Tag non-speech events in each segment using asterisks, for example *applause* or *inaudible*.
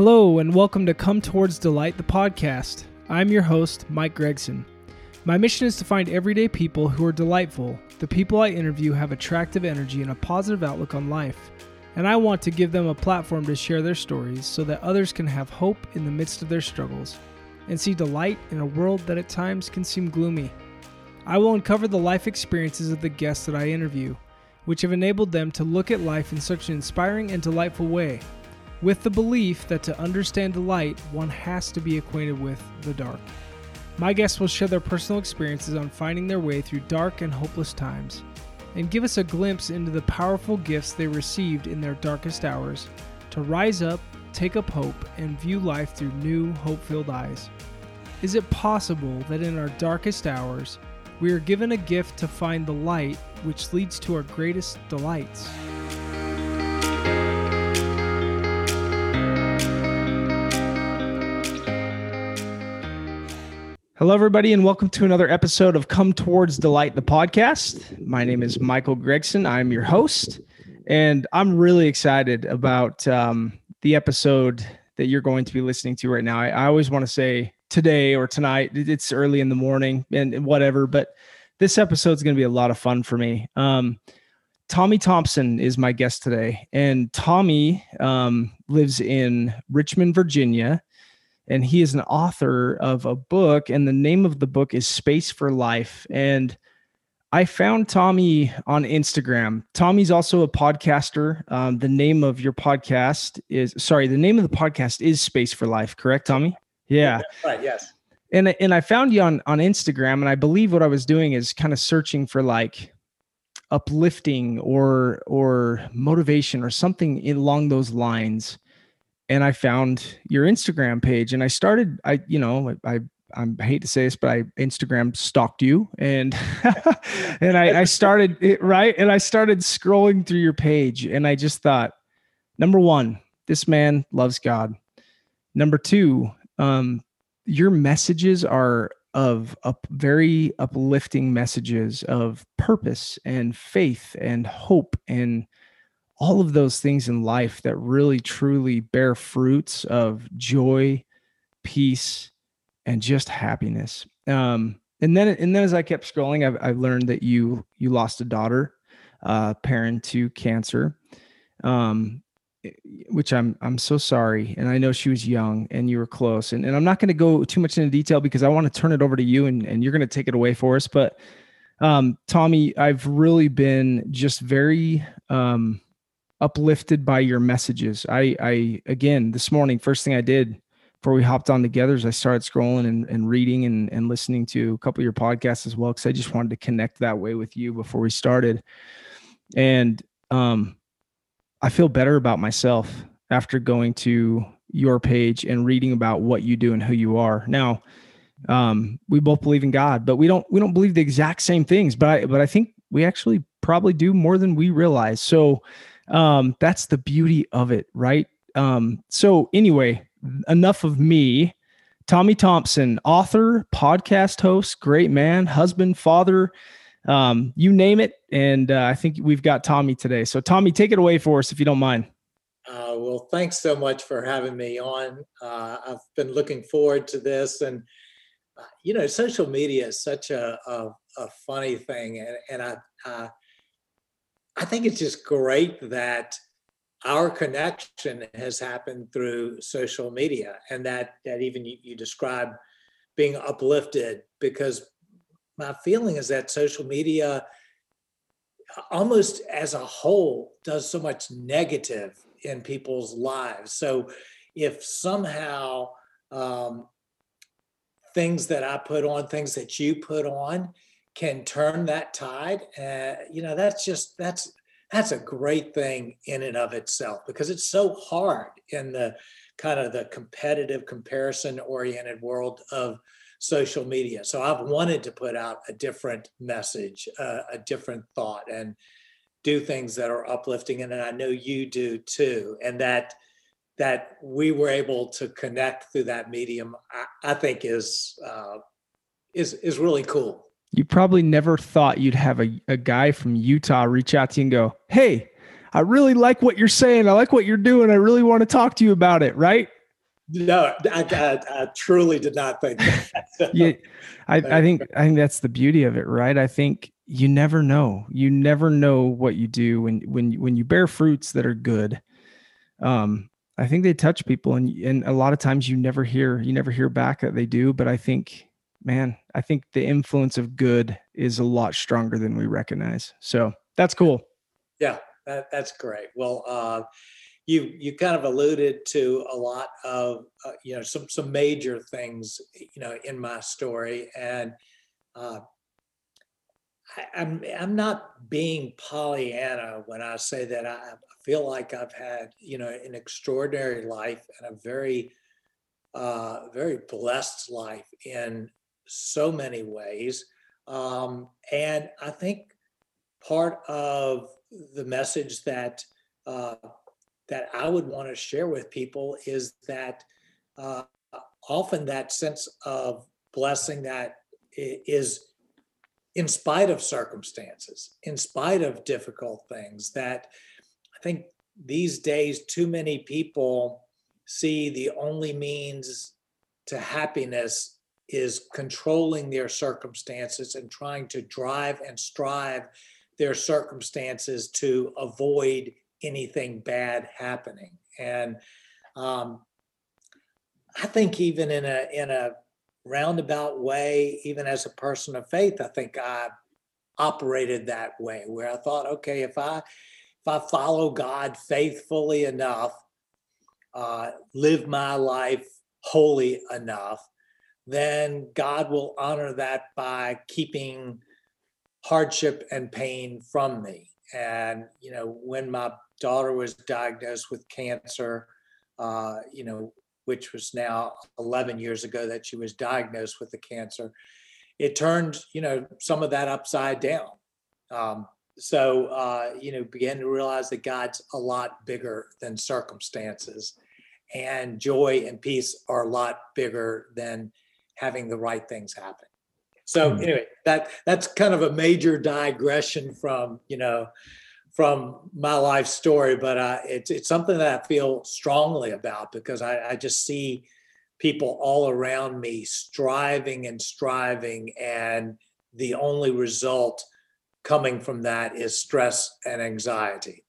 Hello, and welcome to Come Towards Delight, the podcast. I'm your host, Mike Gregson. My mission is to find everyday people who are delightful. The people I interview have attractive energy and a positive outlook on life, and I want to give them a platform to share their stories so that others can have hope in the midst of their struggles and see delight in a world that at times can seem gloomy. I will uncover the life experiences of the guests that I interview, which have enabled them to look at life in such an inspiring and delightful way with the belief that to understand the light, one has to be acquainted with the dark. My guests will share their personal experiences on finding their way through dark and hopeless times, and give us a glimpse into the powerful gifts they received in their darkest hours to rise up, take up hope, and view life through new, hope filled eyes. Is it possible that in our darkest hours, we are given a gift to find the light which leads to our greatest delights? Hello, everybody, and welcome to another episode of Come Towards Delight, the podcast. My name is Michael Gregson. I'm your host, and I'm really excited about um, the episode that you're going to be listening to right now. I, I always want to say today or tonight, it's early in the morning and whatever, but this episode is going to be a lot of fun for me. Um, Tommy Thompson is my guest today, and Tommy um, lives in Richmond, Virginia and he is an author of a book and the name of the book is space for life. And i found tommy on instagram. Tommy's also a podcaster. Um, the name of your podcast is sorry the name of the podcast is space for life correct tommy? Yeah. Right yes. And, and i found you on on instagram and i believe what i was doing is kind of searching for like uplifting or or motivation or something along those lines and I found your Instagram page and I started, I, you know, I, I, I hate to say this, but I Instagram stalked you and, *laughs* and I, I started it right. And I started scrolling through your page and I just thought, number one, this man loves God. Number two, um, your messages are of up very uplifting messages of purpose and faith and hope and all of those things in life that really truly bear fruits of joy, peace, and just happiness. Um, and then, and then as I kept scrolling, I've, I've learned that you you lost a daughter, uh, Perrin to cancer, um, which I'm I'm so sorry. And I know she was young and you were close. And, and I'm not going to go too much into detail because I want to turn it over to you and, and you're going to take it away for us. But um, Tommy, I've really been just very um, uplifted by your messages. I, I again this morning, first thing I did before we hopped on together is I started scrolling and, and reading and, and listening to a couple of your podcasts as well because I just wanted to connect that way with you before we started. And um, I feel better about myself after going to your page and reading about what you do and who you are. Now, um, we both believe in God, but we don't we don't believe the exact same things. But I but I think we actually probably do more than we realize. So um, that's the beauty of it, right? Um, so anyway, enough of me. Tommy Thompson, author, podcast host, great man, husband, father, um, you name it. And uh, I think we've got Tommy today. So Tommy, take it away for us if you don't mind. Uh, well, thanks so much for having me on. Uh, I've been looking forward to this, and uh, you know, social media is such a a, a funny thing, and, and I, I I think it's just great that our connection has happened through social media and that that even you, you describe being uplifted because my feeling is that social media almost as a whole does so much negative in people's lives. So if somehow um, things that i put on things that you put on can turn that tide, uh, you know, that's just that's that's a great thing in and of itself because it's so hard in the kind of the competitive comparison oriented world of social media. So I've wanted to put out a different message, uh, a different thought, and do things that are uplifting. And I know you do too. And that that we were able to connect through that medium, I, I think is uh, is is really cool you probably never thought you'd have a, a guy from Utah reach out to you and go, Hey, I really like what you're saying. I like what you're doing. I really want to talk to you about it. Right. No, I, I, I truly did not think that. *laughs* yeah, I, I think I think that's the beauty of it, right? I think you never know. You never know what you do when when when you bear fruits that are good. Um, I think they touch people, and and a lot of times you never hear you never hear back that they do. But I think, man, I think the influence of good is a lot stronger than we recognize. So that's cool. Yeah, that, that's great. Well, uh, you you kind of alluded to a lot of uh, you know some some major things you know in my story, and uh, I, I'm I'm not being Pollyanna when I say that I feel like I've had you know an extraordinary life and a very uh, very blessed life in so many ways, um, and I think part of the message that uh, that I would want to share with people is that uh, often that sense of blessing that is in spite of circumstances, in spite of difficult things, that I think these days too many people see the only means to happiness is controlling their circumstances and trying to drive and strive their circumstances to avoid anything bad happening. And um, I think even in a in a roundabout way, even as a person of faith, I think I operated that way where I thought, okay, if I if I follow God faithfully enough, uh, live my life holy enough, then God will honor that by keeping hardship and pain from me. And you know, when my daughter was diagnosed with cancer, uh, you know, which was now 11 years ago that she was diagnosed with the cancer. It turned, you know, some of that upside down. Um, so, uh, you know, began to realize that God's a lot bigger than circumstances, and joy and peace are a lot bigger than having the right things happen. So, mm-hmm. anyway, that that's kind of a major digression from, you know, from my life story, but uh, it's it's something that I feel strongly about because I, I just see people all around me striving and striving, and the only result coming from that is stress and anxiety.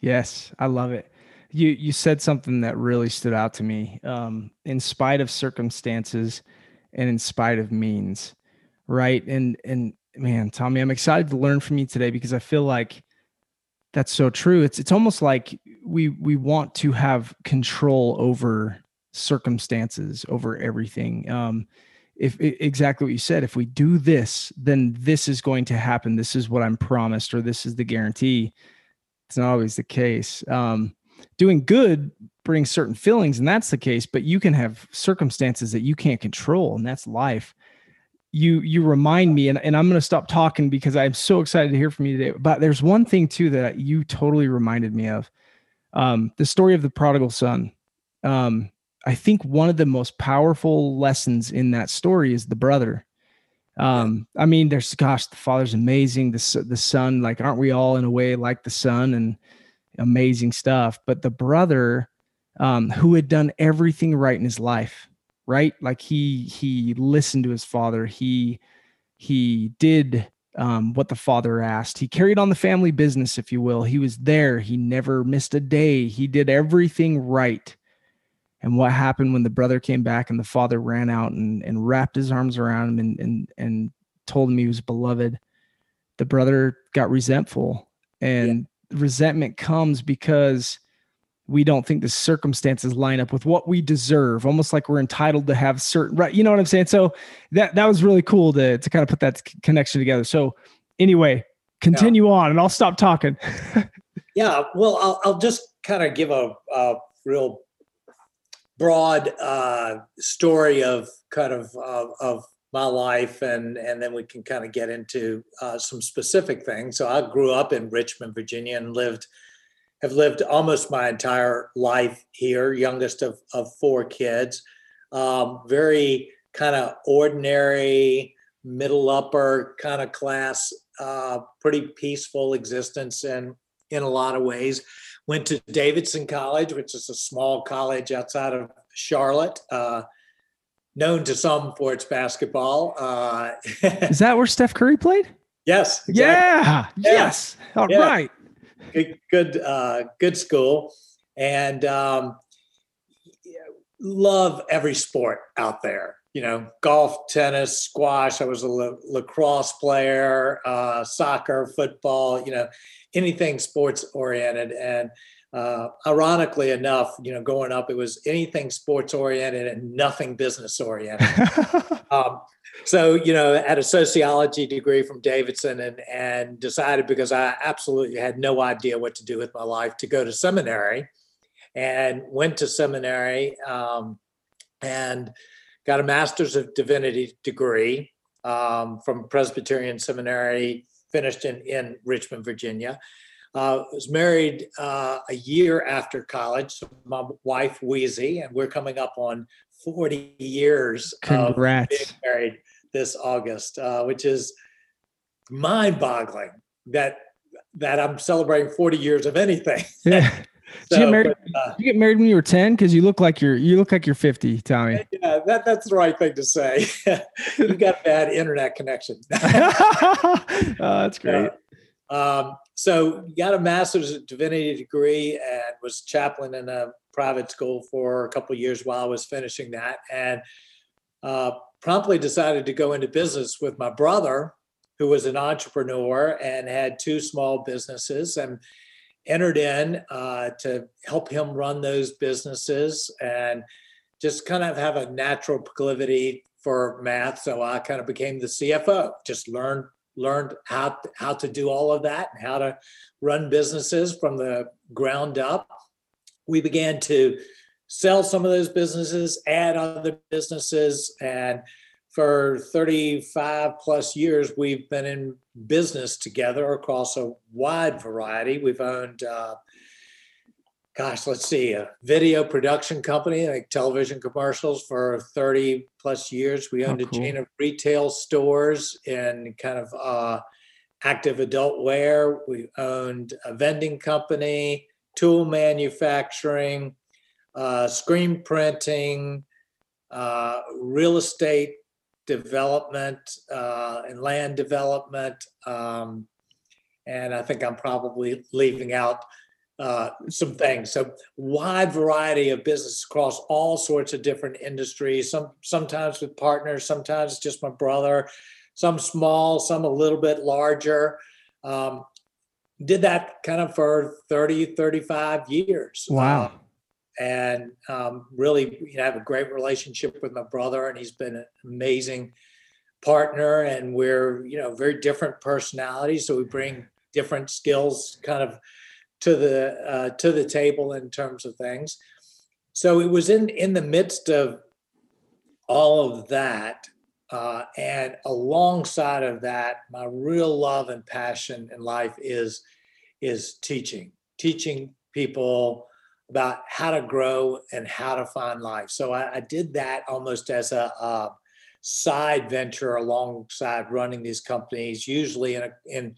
Yes, I love it. You you said something that really stood out to me. Um, in spite of circumstances, and in spite of means, right? And and man, Tommy, I'm excited to learn from you today because I feel like that's so true. It's it's almost like we we want to have control over circumstances, over everything. Um, if exactly what you said, if we do this, then this is going to happen. This is what I'm promised, or this is the guarantee. It's not always the case. Um, doing good brings certain feelings, and that's the case. But you can have circumstances that you can't control, and that's life. You you remind me and, and i'm going to stop talking because i'm so excited to hear from you today but there's one thing too that you totally reminded me of. Um, the story of the prodigal son. Um, i think one of the most powerful lessons in that story is the brother. Um, i mean there's gosh the father's amazing the, the son like aren't we all in a way like the son and amazing stuff but the brother um, who had done everything right in his life right? Like he he listened to his father. He he did um, what the father asked. He carried on the family business, if you will. He was there. He never missed a day. He did everything right. And what happened when the brother came back and the father ran out and, and wrapped his arms around him and, and, and told him he was beloved? The brother got resentful. And yeah. resentment comes because we don't think the circumstances line up with what we deserve almost like we're entitled to have certain right you know what i'm saying? So that that was really cool to to kind of put that connection together. So anyway continue yeah. on and i'll stop talking. *laughs* Yeah well i'll, I'll just kind of give a, a real broad uh, story of kind of uh, of my life and and then we can kind of get into uh, some specific things. So i grew up in richmond virginia and lived have lived almost my entire life here, youngest of, of four kids. Um, very kind of ordinary, middle upper kind of class, uh, pretty peaceful existence in, in a lot of ways. Went to Davidson College, which is a small college outside of Charlotte, uh, known to some for its basketball. Uh, *laughs* Is that where Steph Curry played? yes. exactly. Yeah. Yes. All Yeah. right. Good good uh, good school. And um, love every sport out there you know golf tennis squash. I was a la- lacrosse player uh, soccer football you know anything sports oriented. And uh, ironically enough you know growing up it was anything sports oriented and nothing business oriented. *laughs* Um, so you know had a sociology degree from davidson and and decided because i absolutely had no idea what to do with my life to go to seminary and went to seminary um, and got a master's of divinity degree um, from presbyterian seminary finished in, in richmond virginia uh, was married uh, a year after college to my wife Weezy, and we're coming up on 40 years of being Congrats. married this August, uh, which is mind-boggling that that I'm celebrating 40 years of anything. *laughs* Yeah. *laughs* Did you get married? but, uh, you get married when you were 10? Because you look like you're you look like you're 50, Tommy. yeah, that, that's the right thing to say. *laughs* you got a bad internet connection. oh, that's great. Um, so got a master's of divinity degree and was chaplain in a private school for a couple of years while I was finishing that, and uh, promptly decided to go into business with my brother, who was an entrepreneur and had two small businesses, and entered in uh, to help him run those businesses and just kind of have a natural proclivity for math. So I kind of became the CFO, just learned learned how how to do all of that and how to run businesses from the ground up. We began to sell some of those businesses, add other businesses, and for 35 plus years, we've been in business together across a wide variety. We've owned, uh, gosh, let's see, a video production company, like television commercials for 30 plus years. We Oh, owned a chain of retail stores in kind of uh, active adult wear. We owned a vending company, tool manufacturing, uh, screen printing, uh, real estate development uh, and land development. Um, and I think I'm probably leaving out uh, some things. So wide variety of business across all sorts of different industries. Some sometimes with partners, sometimes just my brother. Some small, some a little bit larger. Um, did that kind of for 30, 35 years. Wow. Uh, and um, really you know, have a great relationship with my brother, and he's been an amazing partner. And we're you know very different personalities, so we bring different skills kind of to the uh, to the table in terms of things. So it was in in the midst of all of that, uh, and alongside of that, my real love and passion in life is is teaching, teaching people about how to grow and how to find life. So I, I did that almost as a, a side venture alongside running these companies, usually in a, in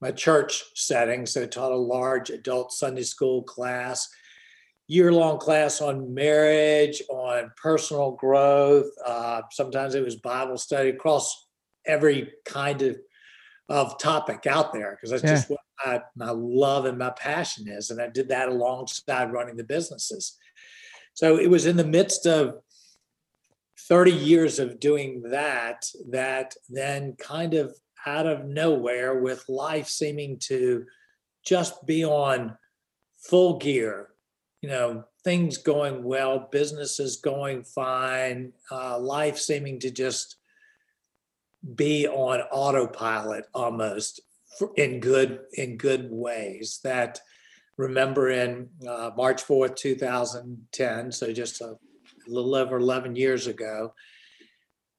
my church setting. So taught a large adult Sunday school class, year long class on marriage, on personal growth. Uh, sometimes it was Bible study across every kind of of topic out there because that's Yeah. just what I, my love and my passion is. And I did that alongside running the businesses. So it was in the midst of 30 years of doing that, that then kind of out of nowhere, with life seeming to just be on full gear, you know, things going well, businesses going fine, uh, life seeming to just be on autopilot almost in good in good ways that remember in uh, march 4th 2010 so just a little over 11 years ago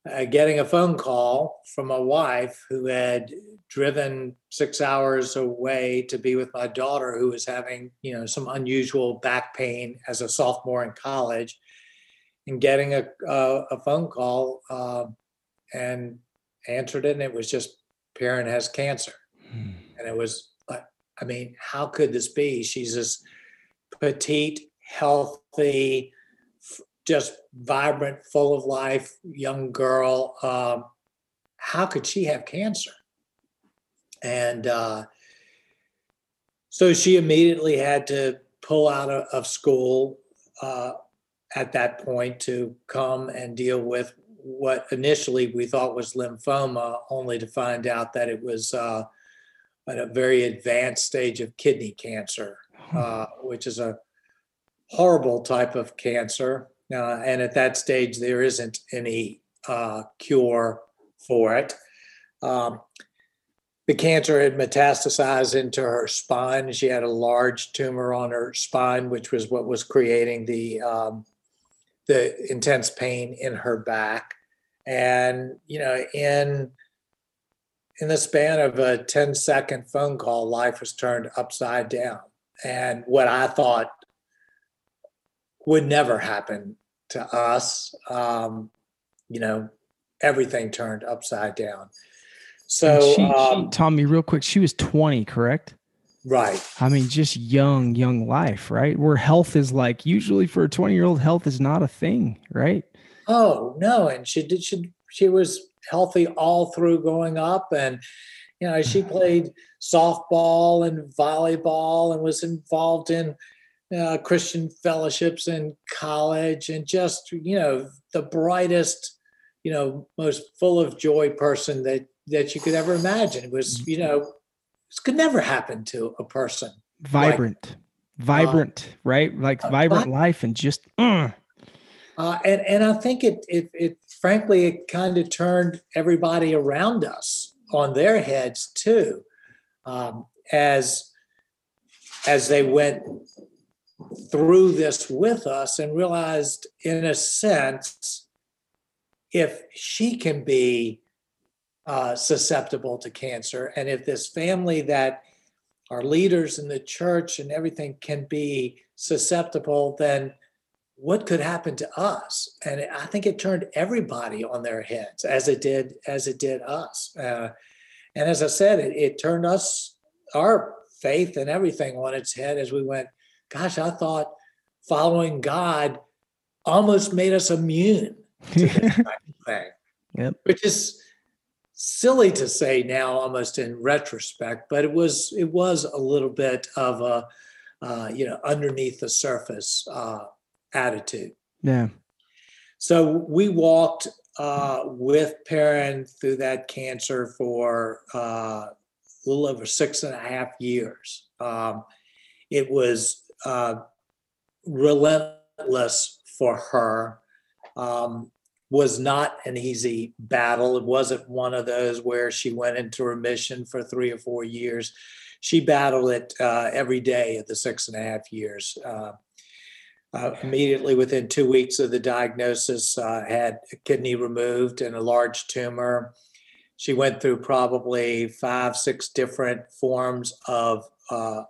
uh, getting a phone call from my wife who had driven six hours away to be with my daughter who was having you know some unusual back pain as a sophomore in college and getting a, a, a phone call uh, and answered it and it was just Perrin has cancer Hmm. and it was like i mean how could this be she's this petite healthy just vibrant, full of life, young girl. Um, how could she have cancer? And uh, so she immediately had to pull out of, of school uh, at that point to come and deal with what initially we thought was lymphoma, only to find out that it was uh, at a very advanced stage of kidney cancer, uh, which is a horrible type of cancer. Uh, and at that stage, there isn't any uh, cure for it. Um, the cancer had metastasized into her spine. She had a large tumor on her spine, which was what was creating the um, the intense pain in her back. And you know, in in the span of a 10 second phone call, life was turned upside down. And what I thought would never happen to us, um, you know, everything turned upside down. So, she, um, she, Tommy, real quick, she was 20, correct? Right. I mean, just young, young life, right? Where health is like usually for a 20 year old, health is not a thing, right? Oh no, and she did. She she was healthy all through growing up, and you know she played softball and volleyball and was involved in uh, Christian fellowships in college, and just you know the brightest, you know, most full of joy person that that you could ever imagine. It was you know this could never happen to a person. Vibrant, vibrant, right? Like uh, vibrant vi- life and just, uh, Uh, and and I think it it it frankly it kind of turned everybody around us on their heads too, um, as as they went through this with us and realized, in a sense, if she can be uh, susceptible to cancer, and if this family that are leaders in the church and everything can be susceptible, then what could happen to us? And i think it turned everybody on their heads as it did as it did us. Uh, and as i said it, it turned us our faith and everything on its head as we went gosh i thought following god almost made us immune to this *laughs* type of thing. Yep. which is silly to say now almost in retrospect but it was it was a little bit of a uh, you know underneath the surface uh, attitude yeah. so we walked uh, with Perrin through that cancer for uh, a little over six and a half years. Um, it was uh, relentless for her. Um, was not an easy battle. It wasn't one of those where she went into remission for three or four years. She battled it uh, every day of the six and a half years. Uh, uh, immediately within two weeks of the diagnosis, uh, had a kidney removed and a large tumor. She went through probably five, six different forms of uh,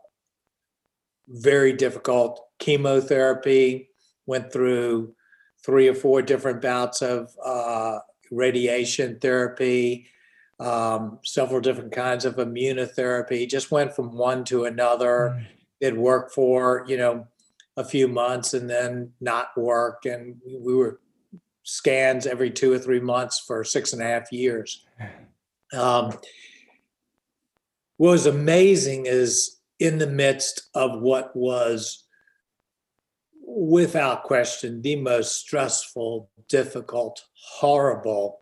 very difficult chemotherapy, went through three or four different bouts of uh, radiation therapy, um, several different kinds of immunotherapy, just went from one to another. It worked for, you know, a few months and then not work. And we were scans every two or three months for six and a half years. *sighs* Um, what was amazing is in the midst of what was, without question, the most stressful, difficult, horrible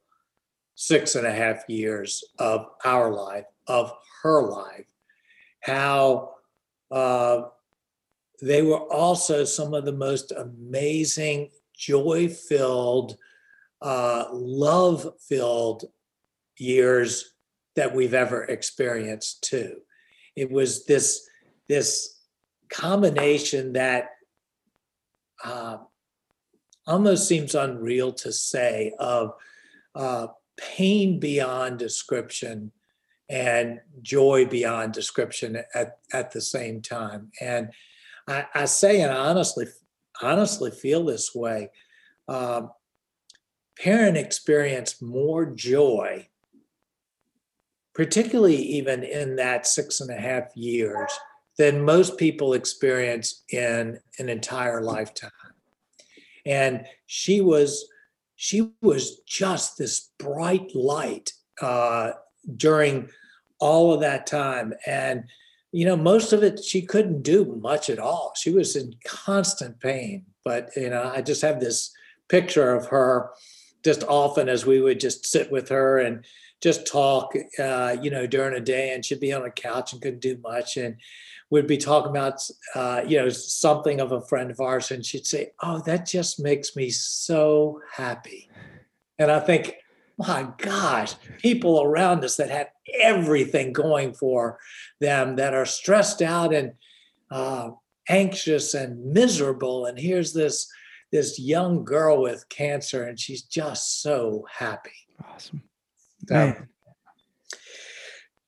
six and a half years of our life, of her life, how uh, they were also some of the most amazing, joy filled, uh, love filled years that we've ever experienced too. It was this, this combination that uh, almost seems unreal to say of uh, pain beyond description and joy beyond description at, at the same time. And I, I say, and I honestly, honestly feel this way. Um, Perrin experienced more joy, particularly even in that six and a half years, than most people experience in an entire lifetime. and she was she was just this bright light uh, during all of that time. And you know most of it she couldn't do much at all. She was in constant pain. But you know i just have this picture of her just often as we would just sit with her and just talk, uh, you know, during a day, and she'd be on a couch and couldn't do much, and we'd be talking about, uh, you know, something of a friend of ours, and she'd say, "Oh, that just makes me so happy," and I think, my gosh, people around us that have everything going for them, that are stressed out and uh, anxious and miserable, and here's this this young girl with cancer, and she's just so happy. Awesome. Man.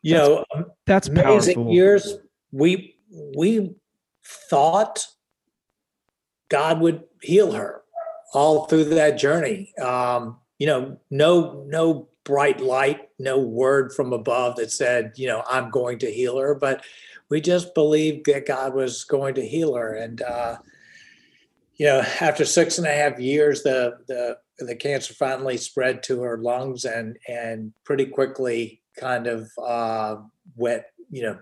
You that's, know, um, that's amazing powerful. years. We we thought God would heal her all through that journey. Um, you know, no no bright light, no word from above that said, you know, I'm going to heal her, but we just believed that God was going to heal her. And uh, you know, after six and a half years, the the the cancer finally spread to her lungs and and pretty quickly kind of uh, went, you know,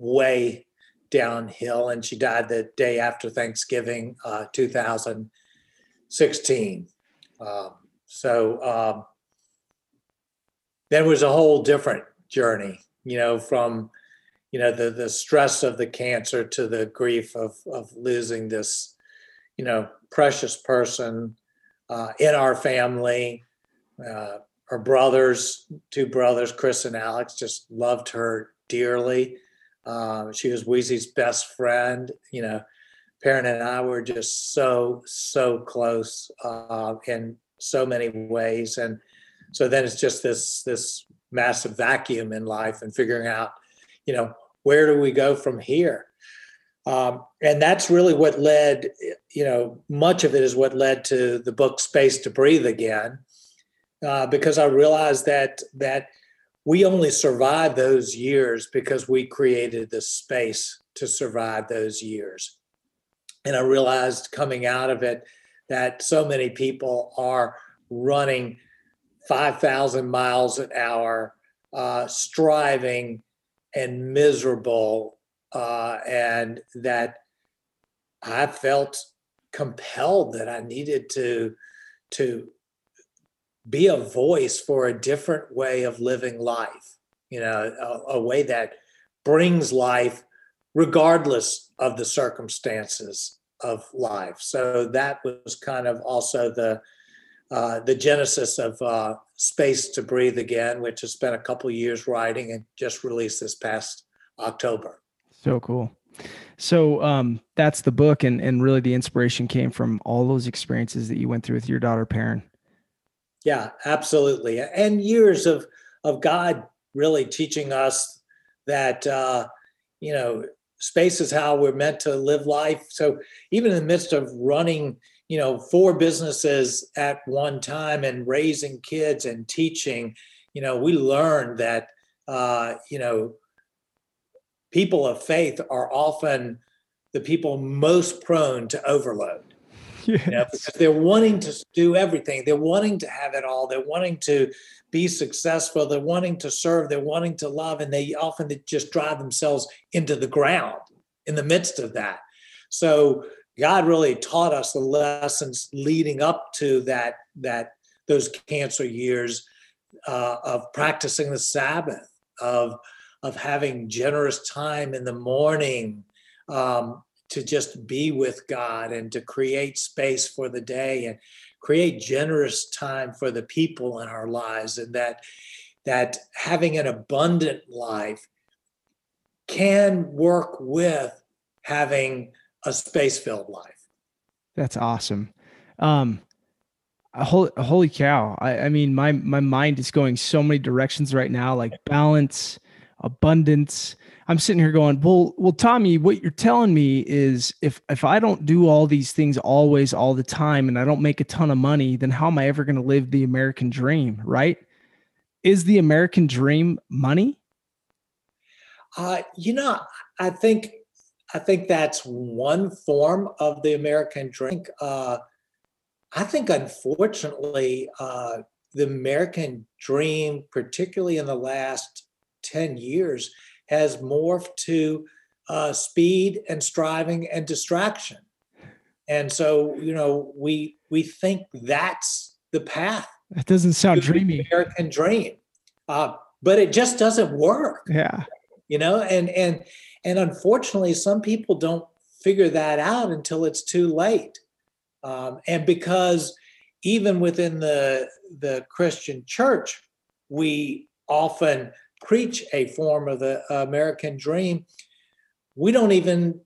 way downhill. And she died the day after Thanksgiving, uh, 2016. Um, so um, then was a whole different journey, you know, from you know the the stress of the cancer to the grief of of losing this you know, precious person uh, in our family. Uh, her brothers, two brothers, Chris and Alex, just loved her dearly. Uh, she was Weezy's best friend. You know, Perrin and I were just so, so close uh, in so many ways. And so then it's just this this massive vacuum in life and figuring out, you know, where do we go from here? Um, and that's really what led, you know, much of it is what led to the book Space to Breathe Again, uh, because I realized that that we only survived those years because we created the space to survive those years. And I realized coming out of it that so many people are running 5,000 miles an hour, uh, striving and miserable uh, and that I felt compelled that I needed to to be a voice for a different way of living life. You know, a, a way that brings life regardless of the circumstances of life. So that was kind of also the uh, the genesis of uh, Space to Breathe Again, which has spent a couple years writing and just released this past October. So cool. So um, that's the book, and and really the inspiration came from all those experiences that you went through with your daughter Perrin. Yeah, absolutely, and years of of God really teaching us that uh, you know space is how we're meant to live life. So even in the midst of running, you know, four businesses at one time and raising kids and teaching, you know, we learned that uh, you know people of faith are often the people most prone to overload. *laughs* You know, because they're wanting to do everything. They're wanting to have it all. They're wanting to be successful. They're wanting to serve. They're wanting to love. And they often just drive themselves into the ground in the midst of that. So God really taught us the lessons leading up to that, that those cancer years uh, of practicing the Sabbath, of of having generous time in the morning um, to just be with God and to create space for the day and create generous time for the people in our lives and that that having an abundant life can work with having a space filled life that's awesome um holy, holy cow I, I mean my my mind is going so many directions right now like balance abundance. I'm sitting here going, well, well, Tommy, what you're telling me is if if I don't do all these things always all the time and I don't make a ton of money, then how am I ever going to live the American dream, right? Is the American dream money? Uh, you know, I think I think that's one form of the American dream. Uh, I think, unfortunately, uh, the American dream, particularly in the last 10 years, has morphed to uh, speed and striving and distraction. And so, you know, we we think that's the path. That doesn't sound dreamy. American dream, uh, but it just doesn't work. Yeah, you know, and and and unfortunately, some people don't figure that out until it's too late. Um, and because even within the the Christian church, we often preach a form of the American dream. We don't even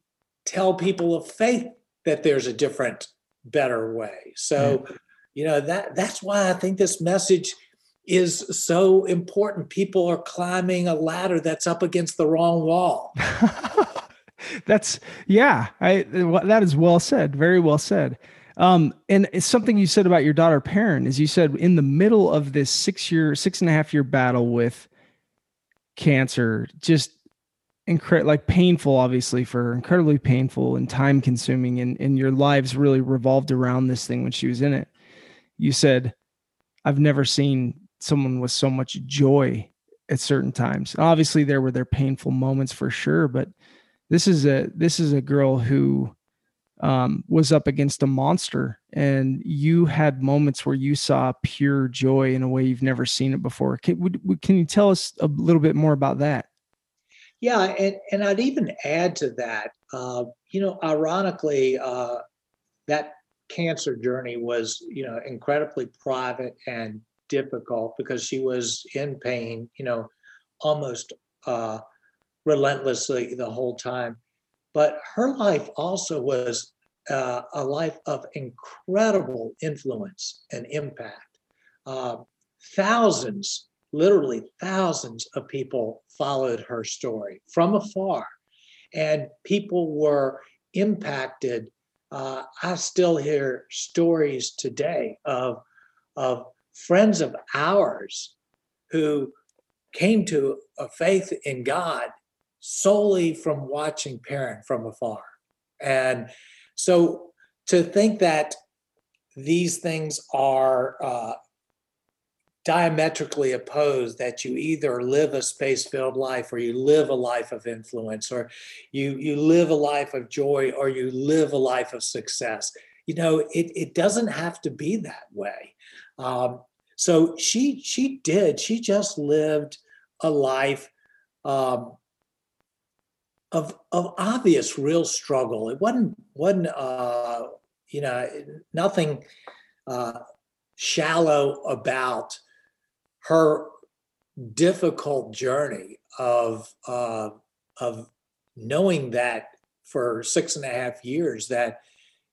tell people of faith that there's a different, better way. So, you know that that's why I think this message is so important. People are climbing a ladder that's up against the wrong wall. *laughs* that's yeah. I that is well said. Very well said. Um, and it's something you said about your daughter Perrin is you said in the middle of this six year, six and a half year battle with cancer, just incredible, like painful, obviously for her, incredibly painful and time consuming. And, and your lives really revolved around this thing when she was in it. You said, I've never seen someone with so much joy at certain times. Obviously there were their painful moments for sure, but this is a, this is a girl who, um, was up against a monster and you had moments where you saw pure joy in a way you've never seen it before. Can, would, can you tell us a little bit more about that? Yeah and, and i'd even add to that uh, you know ironically uh, that cancer journey was you know incredibly private and difficult because she was in pain you know almost uh, relentlessly the whole time but her life also was uh, a life of incredible influence and impact. Uh, thousands, literally thousands of people followed her story from afar, and people were impacted. Uh, I still hear stories today of, of friends of ours who came to a faith in God solely from watching Perrin from afar. And so to think that these things are uh, diametrically opposed, that you either live a space filled life or you live a life of influence or you, you live a life of joy or you live a life of success. You know, it, it doesn't have to be that way. Um, so she she did. She just lived a life um, of of obvious real struggle. It wasn't wasn't uh, you know nothing uh, shallow about her difficult journey of uh, of knowing that for six and a half years that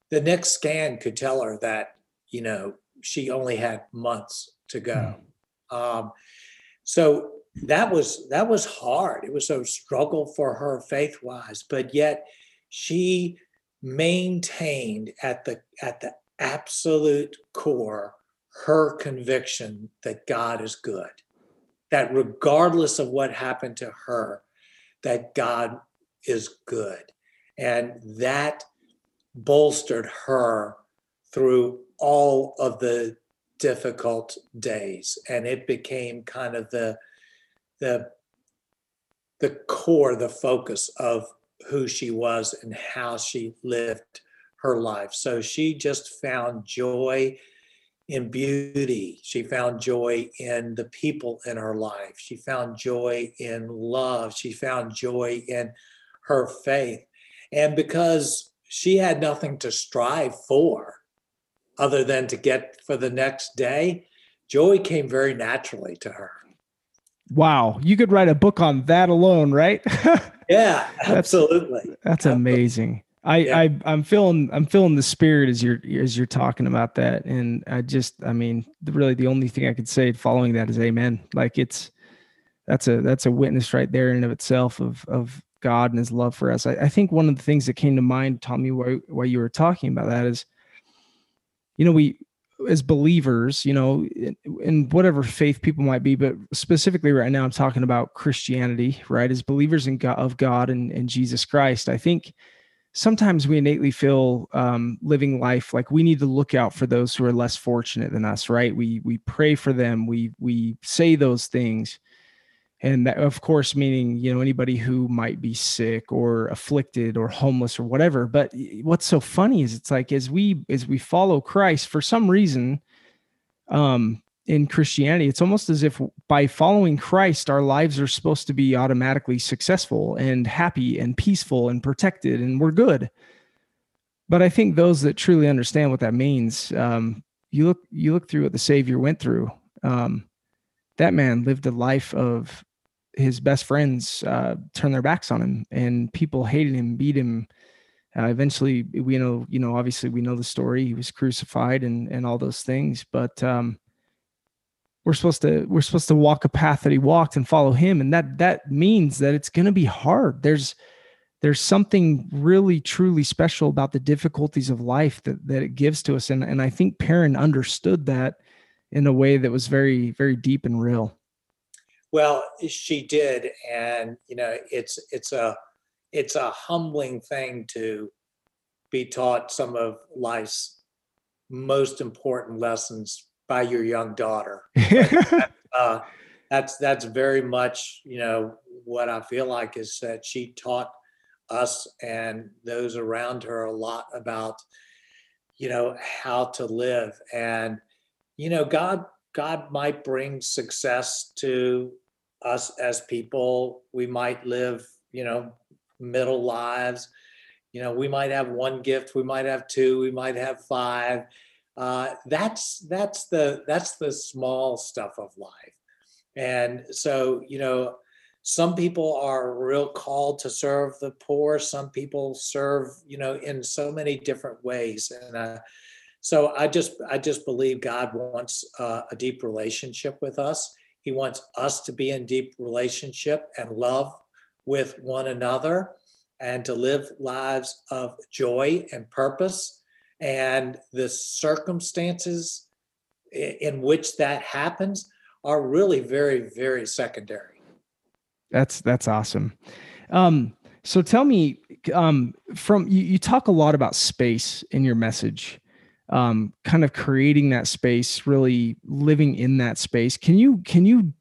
the next scan could tell her that you know she only had months to go. Mm. Um, so that was that was hard. It was a struggle for her faith wise, but yet she maintained at the at the absolute core her conviction that God is good. That regardless of what happened to her, that God is good. And that bolstered her through all of the difficult days. And it became kind of the the the core, the focus of who she was and how she lived her life. So she just found joy in beauty. She found joy in the people in her life. She found joy in love. She found joy in her faith. And because she had nothing to strive for other than to get for the next day, joy came very naturally to her. Wow, you could write a book on that alone, right? *laughs* yeah, absolutely. That's, that's amazing. I, yeah. I I'm feeling I'm feeling the spirit as you're as you're talking about that, and I just I mean really the only thing I could say following that is Amen. Like it's that's a that's a witness right there in and of itself of of God and His love for us. I, I think one of the things that came to mind, Tommy, while, while you were talking about that is, you know, we as believers, you know, in, in, whatever faith people might be, but specifically right now, I'm talking about Christianity, right? As believers in God, of God and, and Jesus Christ, I think sometimes we innately feel um, living life like we need to look out for those who are less fortunate than us, right? We we pray for them, we we say those things, and that, of course, meaning you know anybody who might be sick or afflicted or homeless or whatever. But what's so funny is it's like as we as we follow Christ, for some reason, um, in Christianity, it's almost as if by following Christ, our lives are supposed to be automatically successful and happy and peaceful and protected, and we're good. But I think those that truly understand what that means, um, you look you look through what the Savior went through. Um, that man lived a life of his best friends uh, turned their backs on him, and people hated him, beat him. Uh, eventually, we know, you know, obviously we know the story. He was crucified and and all those things, but um, we're supposed to we're supposed to walk a path that he walked and follow him and that that means that it's going to be hard there's there's something really truly special about the difficulties of life that that it gives to us and and I think Perrin understood that in a way that was very very deep and real well she did and you know it's it's a it's a humbling thing to be taught some of life's most important lessons by your young daughter. *laughs* uh, that's that's very much you know what I feel like is that she taught us and those around her a lot about you know how to live and you know God God might bring success to us as people. We might live you know middle lives. You know, we might have one gift, we might have two, we might have five uh, that's that's the that's the small stuff of life and so you know some people are real called to serve the poor some people serve you know in so many different ways and uh, so i just i just believe god wants uh, a deep relationship with us he wants us to be in deep relationship and love with one another and to live lives of joy and purpose. And the circumstances in which that happens are really very very secondary. That's that's awesome. Um, so tell me um, from you, you, talk a lot about space in your message um, kind of creating that space really living in that space can you can you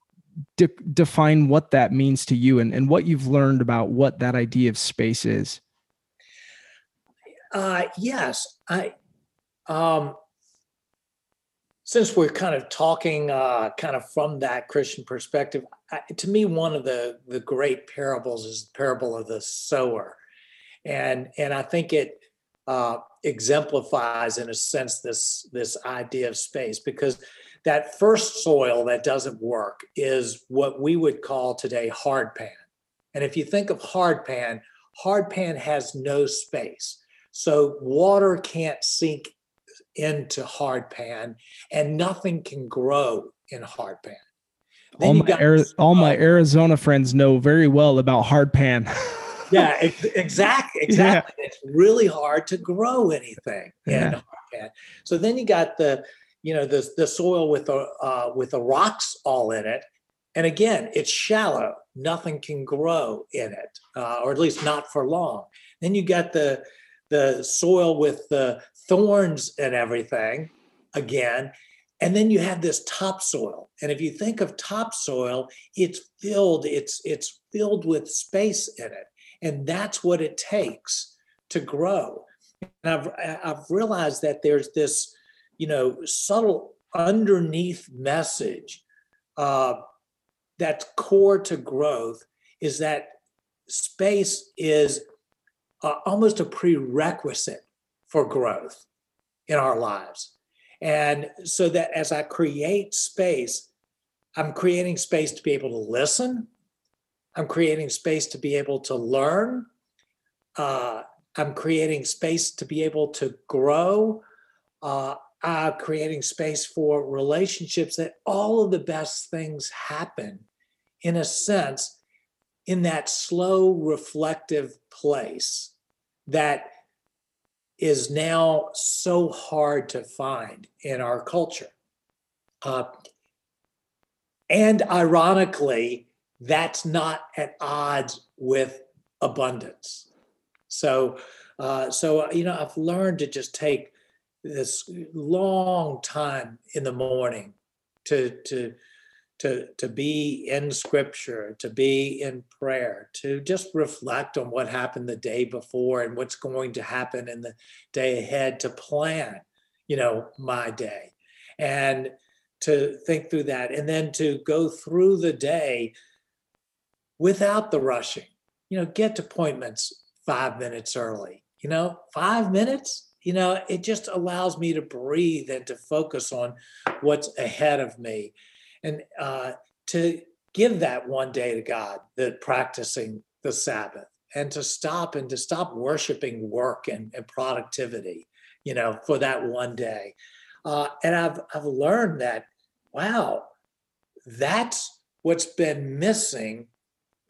de- define what that means to you and, and what you've learned about what that idea of space is uh, yes, I. Um, since we're kind of talking uh, kind of from that Christian perspective, I, to me, one of the the great parables is the parable of the sower, and and I think it uh, exemplifies, in a sense, this this idea of space because that first soil that doesn't work is what we would call today hard pan, and if you think of hard pan, hard pan has no space. So water can't sink into hard pan and nothing can grow in hard pan. all my, Ari- all my uh, Arizona friends know very well about hard pan. *laughs* *laughs* yeah, exactly. Exactly. Yeah. It's really hard to grow anything yeah. So then you got the, you know, the, the soil with the, uh, with the rocks all in it. And again, it's shallow. Nothing can grow in it, uh, or at least not for long. Then you got the, the soil with the thorns and everything again. And then you have this topsoil. And if you think of topsoil, it's filled, it's it's filled with space in it. And that's what it takes to grow. And I've I've realized that there's this, you know, subtle underneath message uh, that's core to growth is that space is uh, almost a prerequisite for growth in our lives. And so that as I create space, I'm creating space to be able to listen. I'm creating space to be able to learn. Uh, I'm creating space to be able to grow. Uh, I'm creating space for relationships that all of the best things happen, in a sense, in that slow, reflective place that is now so hard to find in our culture. Uh, and ironically, that's not at odds with abundance. So, Uh, so, you know, I've learned to just take this long time in the morning to, to, to, to be in scripture, to be in prayer, to just reflect on what happened the day before and what's going to happen in the day ahead, to plan, you know, my day. And to think through that and then to go through the day without the rushing. You know, get to appointments five minutes early. You know, five minutes, you know, it just allows me to breathe and to focus on what's ahead of me and uh, to give that one day to God, that practicing the Sabbath and to stop and to stop worshiping work and, and productivity, you know, for that one day. Uh, and I've, I've learned that wow, that's what's been missing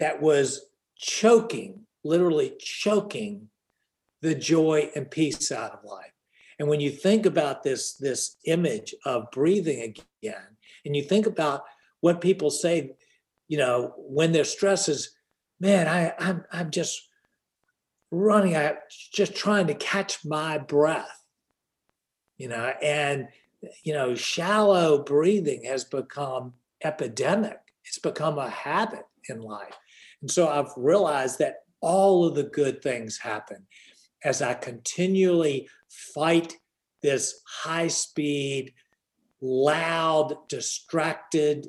that was choking, literally choking the joy and peace out of life. And when you think about this, this image of breathing again, and you think about what people say, you know, when their stress is, man, I, I'm, I'm just running, I'm just trying to catch my breath, you know, and you know, shallow breathing has become epidemic. It's become a habit in life. And so I've realized that all of the good things happen as I continually fight this high speed, loud, distracted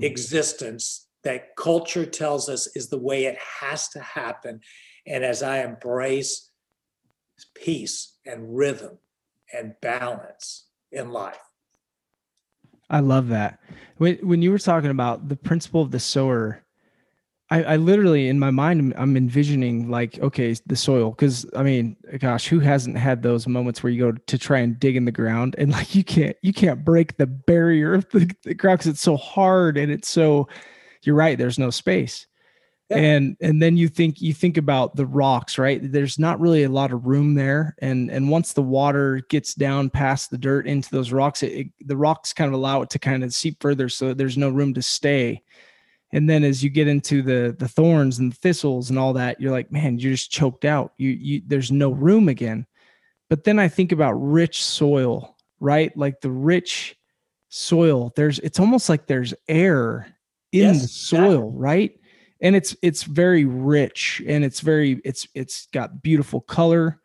existence that culture tells us is the way it has to happen. And as I embrace peace and rhythm and balance in life. I love that. When when you were talking about the principle of the sower, I, I literally in my mind I'm envisioning like okay the soil because I mean gosh who hasn't had those moments where you go to try and dig in the ground and like you can't you can't break the barrier of the, the ground because it's so hard and it's so you're right there's no space. Yeah. and and then you think you think about the rocks right? There's not really a lot of room there. And and once the water gets down past the dirt into those rocks it, it, the rocks kind of allow it to kind of seep further so there's no room to stay and then as you get into the the thorns and thistles and all that you're like man you're just choked out. You you there's no room again. But then i think about rich soil right? Like the rich soil there's it's almost like there's air in yes, the soil yeah. right? And it's it's very rich and it's very it's it's got beautiful color.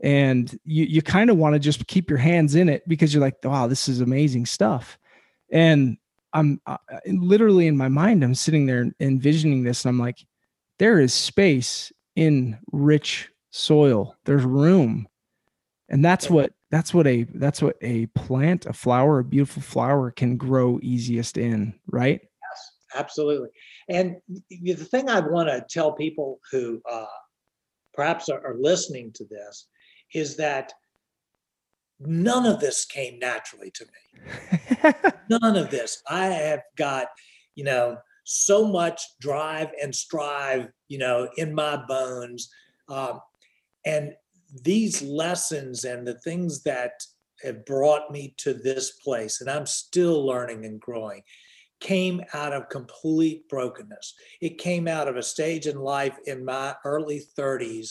And you you kind of want to just keep your hands in it because you're like wow this is amazing stuff. And i'm uh, literally in my mind i'm sitting there envisioning this and i'm like there is space in rich soil. There's room. And that's what that's what a that's what a plant a flower a beautiful flower can grow easiest in right? Yes absolutely. And the thing I want to tell people who uh, perhaps are, are listening to this is that none of this came naturally to me. *laughs* none of this. I have got, you know, so much drive and strive, you know, in my bones. Um, and these lessons and the things that have brought me to this place, and I'm still learning and growing, came out of complete brokenness. It came out of a stage in life in my early 30s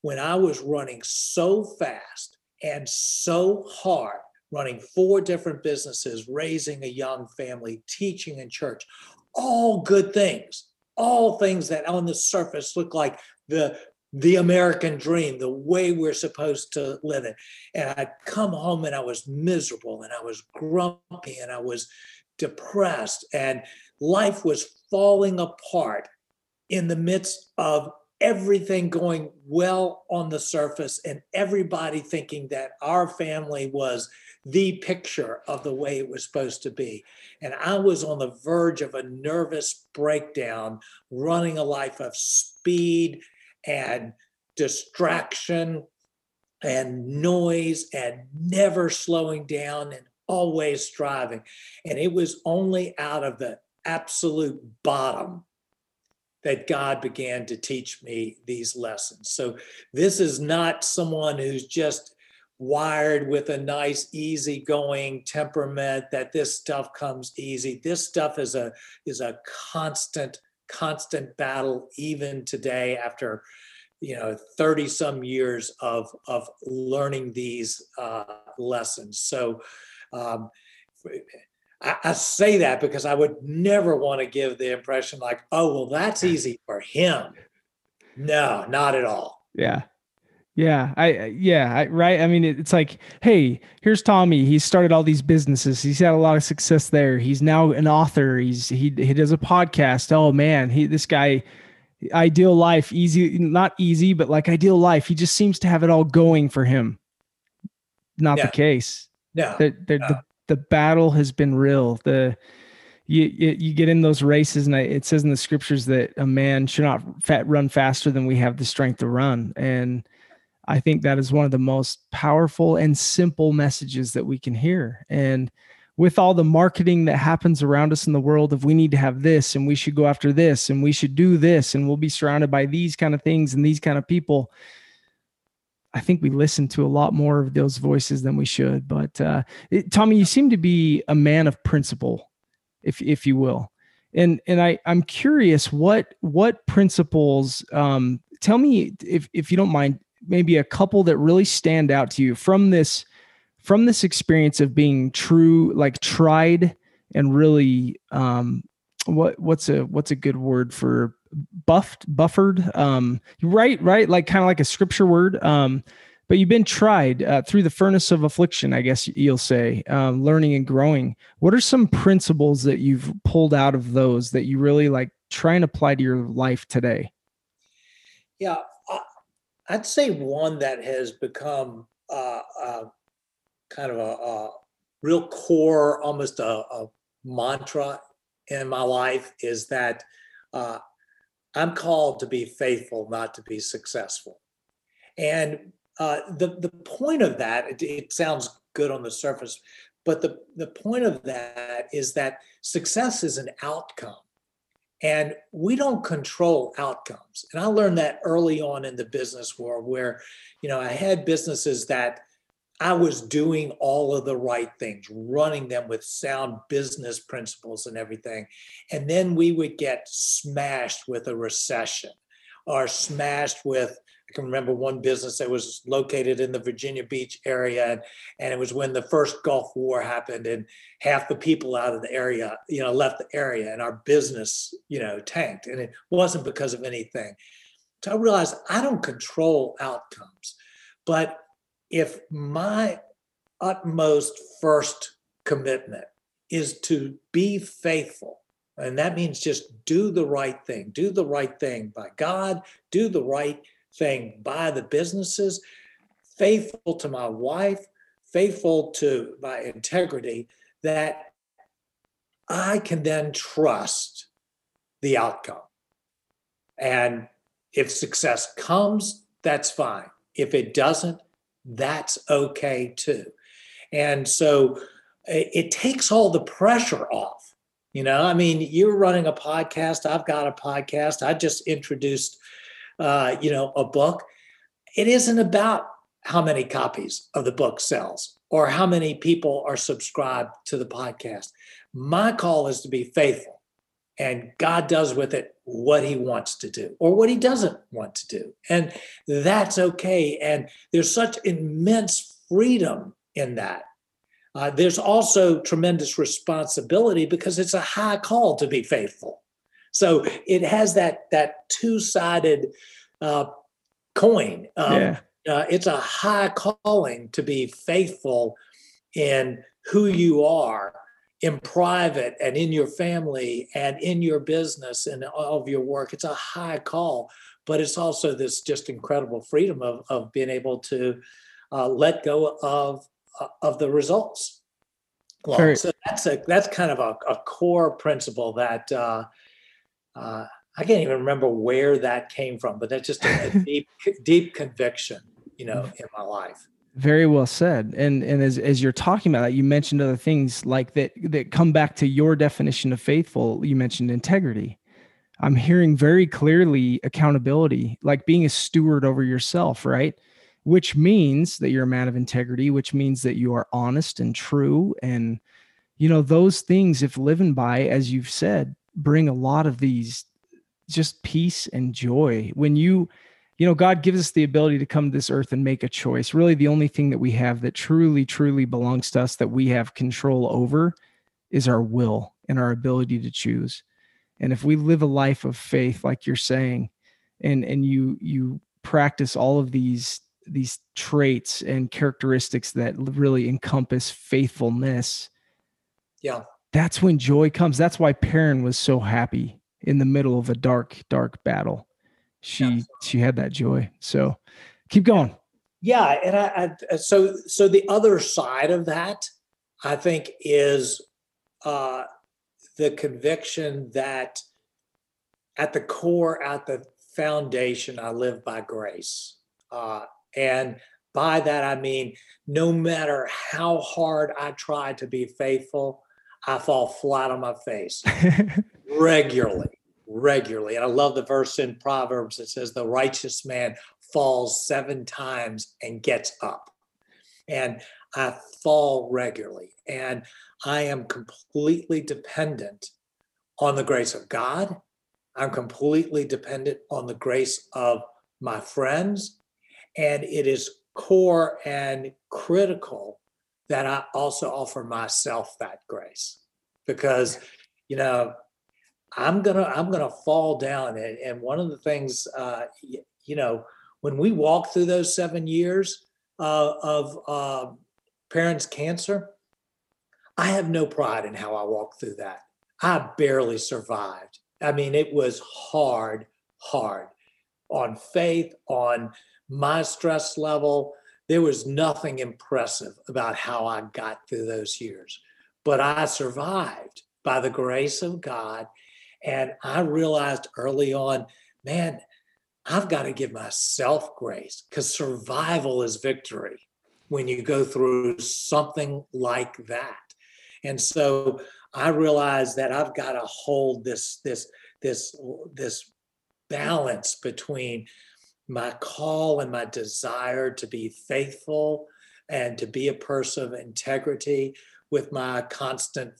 when I was running so fast and so hard, running four different businesses, raising a young family, teaching in church, all good things, all things that on the surface look like the the American dream, the way we're supposed to live it. And I'd come home and I was miserable and I was grumpy and I was depressed, and life was falling apart in the midst of everything going well on the surface and everybody thinking that our family was the picture of the way it was supposed to be. And I was on the verge of a nervous breakdown, running a life of speed and distraction and noise and never slowing down and always striving. And it was only out of the absolute bottom that God began to teach me these lessons. So this is not someone who's just wired with a nice easygoing temperament that this stuff comes easy. This stuff is a is a constant constant battle even today after you know 30 some years of of learning these uh, lessons so um, I, I, say that because i would never want to give the impression like oh well that's easy for him no not at all yeah yeah, I yeah, I, right. I mean, it's like, hey, here's Tommy. He started all these businesses. He's had a lot of success there. He's now an author. He's he he does a podcast. Oh man, he this guy, ideal life, easy, not easy, but like ideal life. He just seems to have it all going for him. Not the case. No, the, the, no. the the battle has been real. The you, you get in those races, and it says in the scriptures that a man should not fat run faster than we have the strength to run, and I think that is one of the most powerful and simple messages that we can hear. And with all the marketing that happens around us in the world of we need to have this and we should go after this and we should do this and we'll be surrounded by these kind of things and these kind of people. I think we listen to a lot more of those voices than we should. But uh, it, Tommy, you seem to be a man of principle, if if you will. And and I I'm curious what what principles. Um, tell me if if you don't mind maybe a couple that really stand out to you from this from this experience of being true like tried and really um what what's a what's a good word for buffed buffered um right right? Like kind of like a scripture word um but you've been tried uh, through the furnace of affliction i guess you'll say um, learning and growing. What are some principles that you've pulled out of those that you really like try and apply to your life today? Yeah I'd say one that has become uh, uh, kind of a, a, real core, almost a, a, mantra in my life is that uh, I'm called to be faithful, not to be successful. And uh, the the point of that, it, it sounds good on the surface, but the the point of that is that success is an outcome and we don't control outcomes. And I learned that early on in the business world where, you know, I had businesses that I was doing all of the right things, running them with sound business principles and everything. And then we would get smashed with a recession or smashed with I can remember one business that was located in the Virginia Beach area, and, and it was when the first Gulf War happened, and half the people out of the area, you know, left the area, and our business, you know, tanked, and it wasn't because of anything. So I realized I don't control outcomes, but if my utmost first commitment is to be faithful and that means just do the right thing do the right thing by god do the right thing by the businesses, faithful to my wife, faithful to my integrity, that I can then trust the outcome. And if success comes, that's fine. If it doesn't, that's okay too. And so it takes all the pressure off. You know, I mean, you're running a podcast. I've got a podcast. I just introduced uh, you know, a book, it isn't about how many copies of the book sells or how many people are subscribed to the podcast. My call is to be faithful, and God does with it what he wants to do or what he doesn't want to do. And that's okay. And there's such immense freedom in that. Uh, there's also tremendous responsibility because it's a high call to be faithful. So it has that that two sided uh, coin. Um, yeah. Uh, it's a high calling to be faithful in who you are in private and in your family and in your business and all of your work. It's a high call, but it's also this just incredible freedom of, of being able to uh, let go of uh, of the results. Well, so that's a that's kind of a, a core principle that uh, uh, I can't even remember where that came from, but that's just a, a *laughs* deep, deep conviction, you know, in my life. Very well said. And and as as you're talking about that, you mentioned other things like that that come back to your definition of faithful. You mentioned integrity. I'm hearing very clearly accountability, like being a steward over yourself, right? Which means that you're a man of integrity, which means that you are honest and true. And, you know, those things, if living by, as you've said, bring a lot of these just peace and joy when you you know, God gives us the ability to come to this earth and make a choice. Really, the only thing that we have that truly, truly belongs to us that we have control over is our will and our ability to choose. And if we live a life of faith, like you're saying, and and you you practice all of these these traits and characteristics that really encompass faithfulness, yeah, that's when joy comes. That's why Perrin was so happy in the middle of a dark, dark battle she yeah. she had that joy. So keep going. Yeah, and I, I, so so the other side of that, I think, is uh, the conviction that at the core, at the foundation, I live by grace, uh, and by that I mean no matter how hard I try to be faithful, I fall flat on my face *laughs* regularly regularly. And I love the verse in Proverbs that says, The righteous man falls seven times and gets up. And I fall regularly. And I am completely dependent on the grace of God. I'm completely dependent on the grace of my friends. And it is core and critical that I also offer myself that grace because, you know, I'm gonna I'm gonna fall down. And, and one of the things, uh, you, you know, when we walk through those seven years uh, of uh, Perrin's cancer, I have no pride in how I walked through that. I barely survived. I mean, it was hard, hard on faith, on my stress level. There was nothing impressive about how I got through those years, but I survived by the grace of God and I realized early on, man, I've got to give myself grace because survival is victory when you go through something like that. And so I realized that I've got to hold this this this this balance between my call and my desire to be faithful and to be a person of integrity with my constant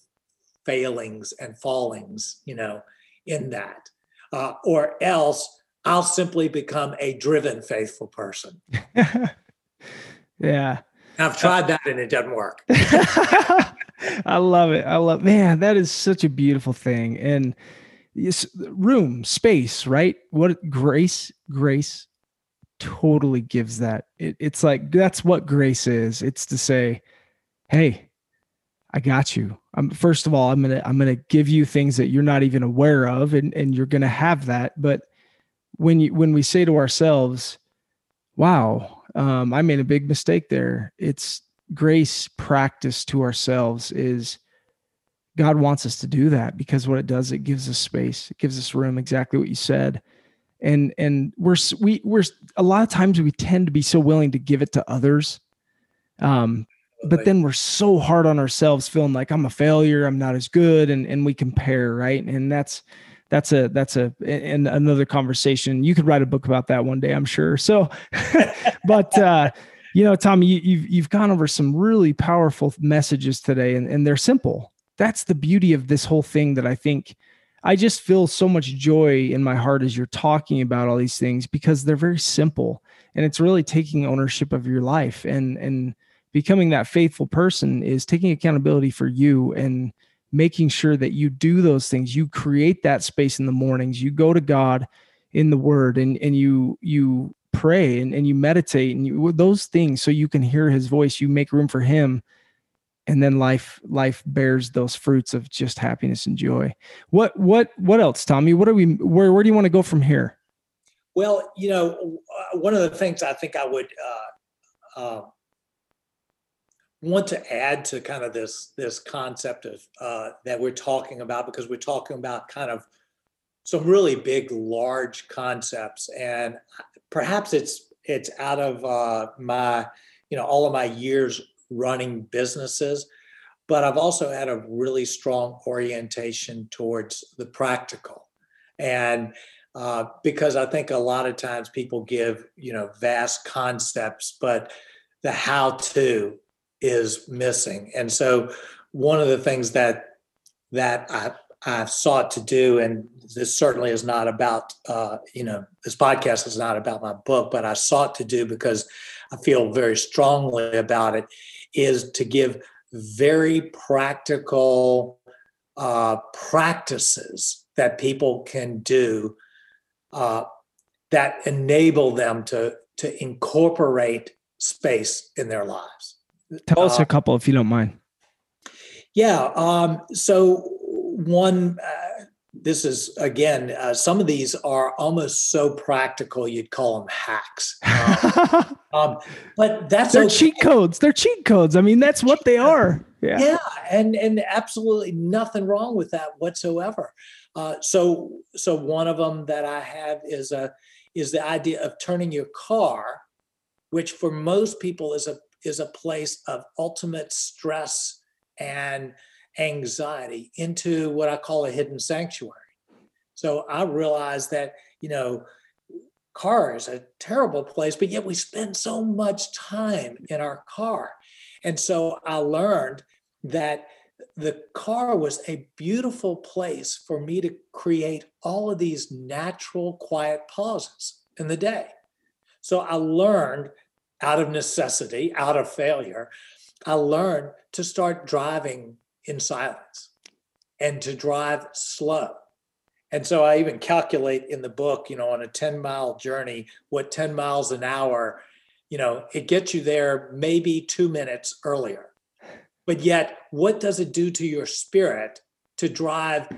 failings and fallings, you know, in that. Uh, or else I'll simply become a driven, faithful person. *laughs* yeah. I've tried that and it doesn't work. *laughs* I love it. I love, man, that is such a beautiful thing. And yes, room, space, right? What grace, grace totally gives that. It, it's like, that's what grace is. It's to say, hey, I got you. I'm first of all, I'm gonna I'm gonna give you things that you're not even aware of, and and you're gonna have that. But when you when we say to ourselves, "Wow, um, I made a big mistake there," it's grace practice to ourselves is God wants us to do that because what it does, it gives us space, it gives us room. Exactly what you said, and and we're we we're a lot of times we tend to be so willing to give it to others um, but then we're so hard on ourselves feeling like i'm a failure i'm not as good and and we compare right? And that's that's a that's a and another conversation. You could write a book about that one day i'm sure. So *laughs* but uh you know tommy you, you've you've gone over some really powerful messages today and, and they're simple. That's the beauty of this whole thing that i think i just feel so much joy in my heart as you're talking about all these things because they're very simple and it's really taking ownership of your life. And and becoming that faithful person is taking accountability for you and making sure that you do those things. You create that space in the mornings. You go to god in the word and and you you pray and, and you meditate and you those things so you can hear his voice. You make room for him. And then life life bears those fruits of just happiness and joy. What what what else tommy? What are we where where do you want to go from here? Well you know uh, one of the things i think i would uh, uh, want to add to kind of this this concept of uh, that we're talking about because we're talking about kind of some really big, large concepts, and perhaps it's it's out of uh, my you know all of my years running businesses, but I've also had a really strong orientation towards the practical, and uh, because I think a lot of times people give you know vast concepts, but the how to is missing. And so one of the things that that I, I've sought to do, and this certainly is not about, uh, you know, this podcast is not about my book, but I sought to do because I feel very strongly about it, is to give very practical uh, practices that people can do uh, that enable them to to incorporate space in their lives. Tell us uh, a couple if you don't mind. Yeah. Um, so one, uh, this is again, uh, some of these are almost so practical you'd call them hacks. *laughs* Um, um, but that's they're okay. cheat codes. They're cheat codes. I mean, that's what they are. Yeah. Yeah, and and absolutely nothing wrong with that whatsoever. Uh, so so one of them that I have is a is the idea of turning your car, which for most people is a is a place of ultimate stress and anxiety, into what I call a hidden sanctuary. So I realized that you know car is a terrible place, but yet we spend so much time in our car. And so I learned that the car was a beautiful place for me to create all of these natural, quiet pauses in the day. So I learned out of necessity, out of failure, I learned to start driving in silence and to drive slow. And so I even calculate in the book, you know, on a 10 mile journey, what 10 miles an hour, you know, it gets you there maybe two minutes earlier. But yet, what does it do to your spirit to drive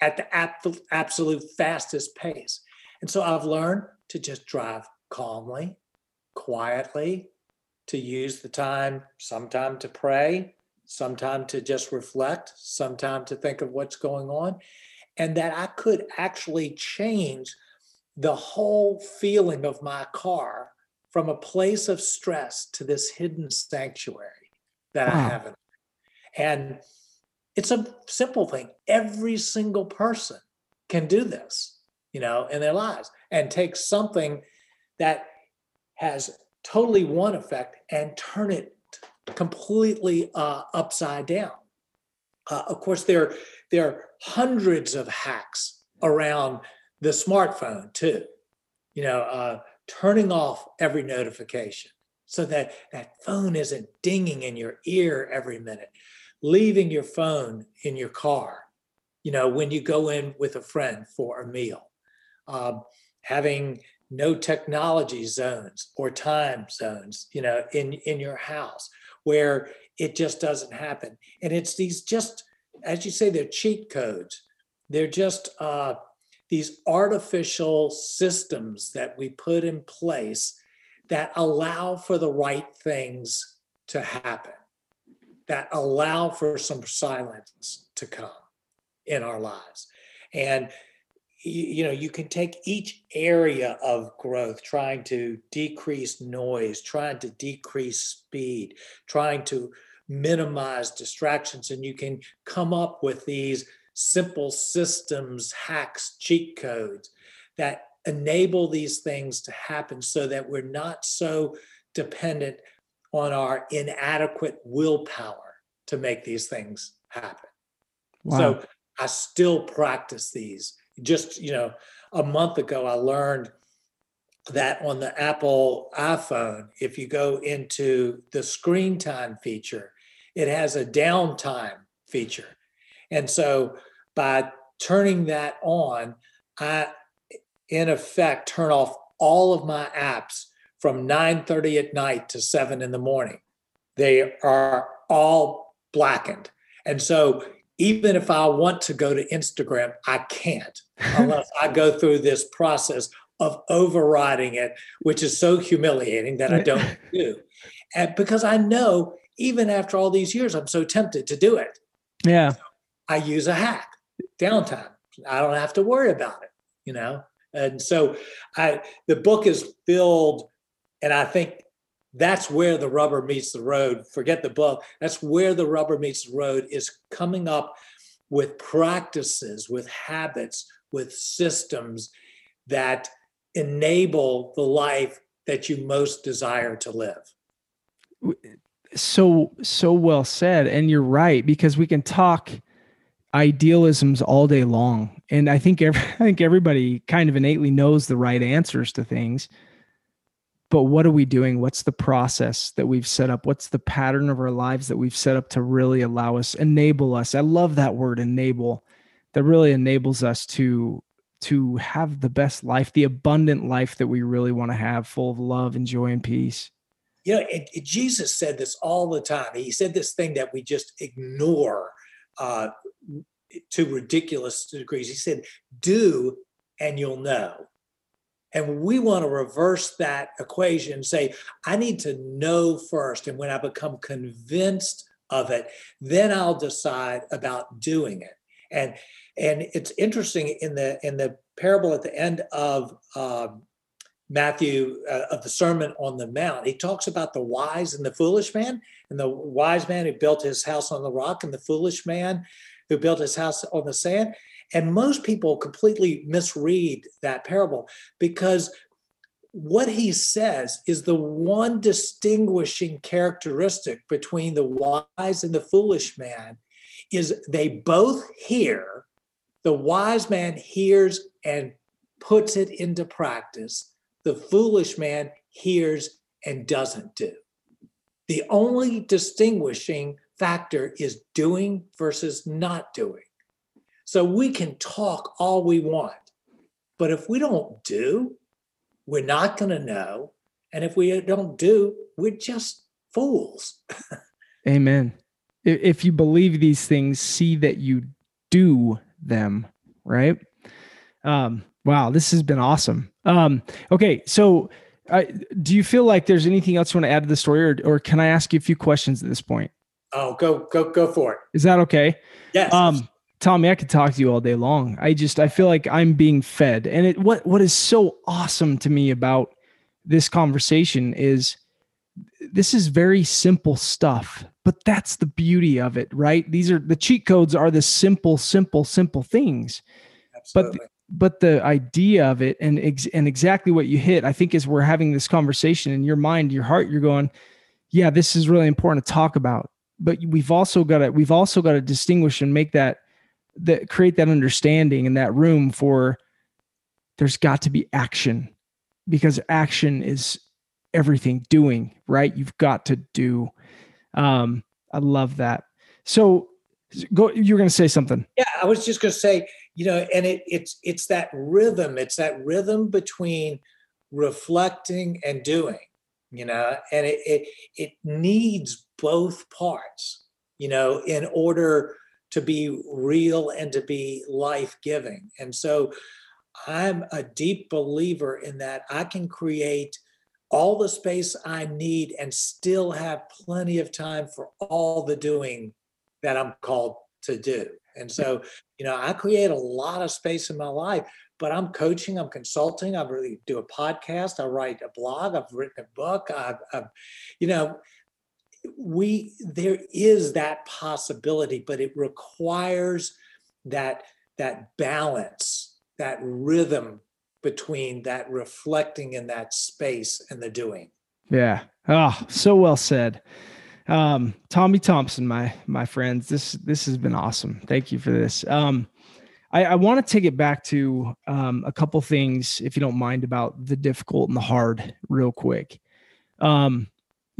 at the absolute fastest pace? And so I've learned to just drive calmly, quietly, to use the time, sometime to pray, sometime to just reflect, sometime to think of what's going on, and that I could actually change the whole feeling of my car from a place of stress to this hidden sanctuary that wow. I have in and it's a simple thing. Every single person can do this, you know, in their lives and take something that has totally one effect and turn it completely uh, upside down. Uh, of course, there, there are hundreds of hacks around the smartphone too. You know, uh, turning off every notification so that that phone isn't dinging in your ear every minute leaving your phone in your car, you know, when you go in with a friend for a meal, um, having no technology zones or time zones, you know, in, in your house where it just doesn't happen. And it's these just, as you say, they're cheat codes. They're just uh, these artificial systems that we put in place that allow for the right things to happen that allow for some silence to come in our lives. And you know, you can take each area of growth, trying to decrease noise, trying to decrease speed, trying to minimize distractions, and you can come up with these simple systems, hacks, cheat codes that enable these things to happen so that we're not so dependent on our inadequate willpower to make these things happen. Wow. So I still practice these. Just, you know, a month ago, I learned that on the Apple iPhone, if you go into the screen time feature, it has a downtime feature. And so by turning that on, I, in effect, turn off all of my apps from 9:30 at night to 7 in the morning. They are all blackened. And so even if I want to go to Instagram, I can't *laughs* unless I go through this process of overriding it, which is so humiliating that I don't *laughs* do. And because I know even after all these years, I'm so tempted to do it. Yeah. So I use a hack, downtime. I don't have to worry about it, you know? And so I the book is filled and I think that's where the rubber meets the road. Forget the book. That's where the rubber meets the road is coming up with practices, with habits, with systems that enable the life that you most desire to live. So, so well said. And you're right, because we can talk idealisms all day long and i think every, *laughs* i think everybody kind of innately knows the right answers to things but what are we doing? What's the process that we've set up? What's the pattern of our lives that we've set up to really allow us enable us? I love that word enable that really enables us to to have the best life the abundant life that we really want to have full of love and joy and peace. You know it, it, jesus said this all the time. He said this thing that we just ignore uh, to ridiculous degrees. He said, do and you'll know. And we want to reverse that equation and say, I need to know first. And when I become convinced of it, then I'll decide about doing it. And and it's interesting in the in the parable at the end of um, Matthew uh, of the Sermon on the Mount, he talks about the wise and the foolish man, and the wise man who built his house on the rock, and the foolish man who built his house on the sand. And most people completely misread that parable because what he says is the one distinguishing characteristic between the wise and the foolish man is they both hear the wise man hears and puts it into practice the foolish man hears and doesn't do. The only distinguishing factor is doing versus not doing. So we can talk all we want, but if we don't do, we're not going to know. And if we don't do, we're just fools. *laughs* Amen. If you believe these things, see that you do them, right? Um, wow, this has been awesome. Um, okay, so uh, do you feel like there's anything else you want to add to the story, or, or can I ask you a few questions at this point? Oh, go go go for it. Is that okay? Yes. Um, Tommy, I could talk to you all day long. I just I feel like I'm being fed, and it what what is so awesome to me about this conversation is this is very simple stuff, but that's the beauty of it, right? These are the cheat codes are the simple, simple, simple things. Absolutely. But but the idea of it and ex- and exactly what you hit i think as we're having this conversation in your mind your heart you're going yeah this is really important to talk about but we've also got to we've also got to distinguish and make that that create that understanding and that room for there's got to be action because action is everything doing right? You've got to do. Um i love that. So go you're going to say something. Yeah i was just going to say you know and it, it's it's that rhythm it's that rhythm between reflecting and doing you know and it it, it needs both parts you know in order to be real and to be life-giving. And so i'm a deep believer in that i can create all the space i need and still have plenty of time for all the doing that i'm called to do. And so, you know, I create a lot of space in my life, but I'm coaching, I'm consulting, I really do a podcast, I write a blog, I've written a book, I've, I've you know, we there is that possibility, but it requires that that balance, that rhythm between that reflecting in that space and the doing. Yeah. Oh, so well said. Um, Tommy Thompson, my my friends, this this has been awesome. Thank you for this. Um, I, I want to take it back to um, a couple things, if you don't mind, about the difficult and the hard, real quick. Um,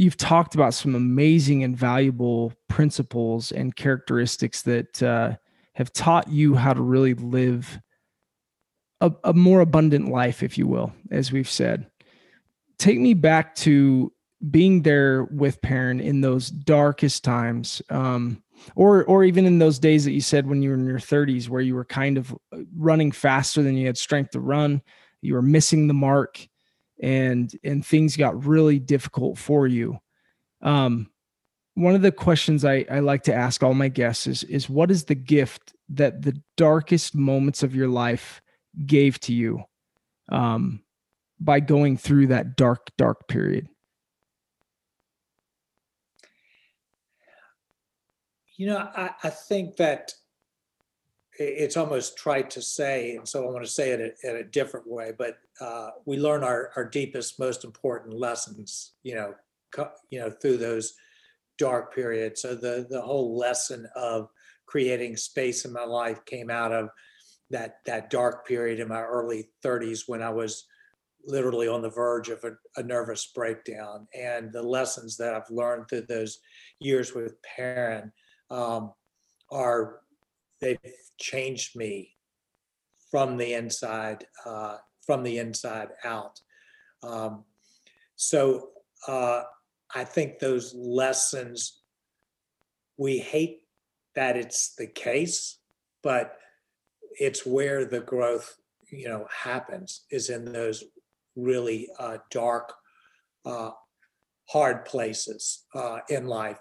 you've talked about some amazing and valuable principles and characteristics that uh, have taught you how to really live a, a more abundant life, if you will, as we've said. Take me back to being there with Perrin in those darkest times, um, or or even in those days that you said when you were in your 30s, where you were kind of uh, running faster than you had strength to run, you were missing the mark, and and things got really difficult for you. Um, one of the questions I, I like to ask all my guests is is what is the gift that the darkest moments of your life gave to you um, by going through that dark dark period You know, I, I think that it's almost trite to say, and so I want to say it in a different way. But uh, we learn our, our deepest, most important lessons, you know, co- you know, through those dark periods. So the the whole lesson of creating space in my life came out of that that dark period in my early 30s when I was literally on the verge of a, a, nervous breakdown. And the lessons that I've learned through those years with Perrin um, are they've changed me from the inside uh, from the inside out. Um, so uh, I think those lessons we hate that it's the case, but it's where the growth you know happens is in those really uh, dark uh, hard places uh, in life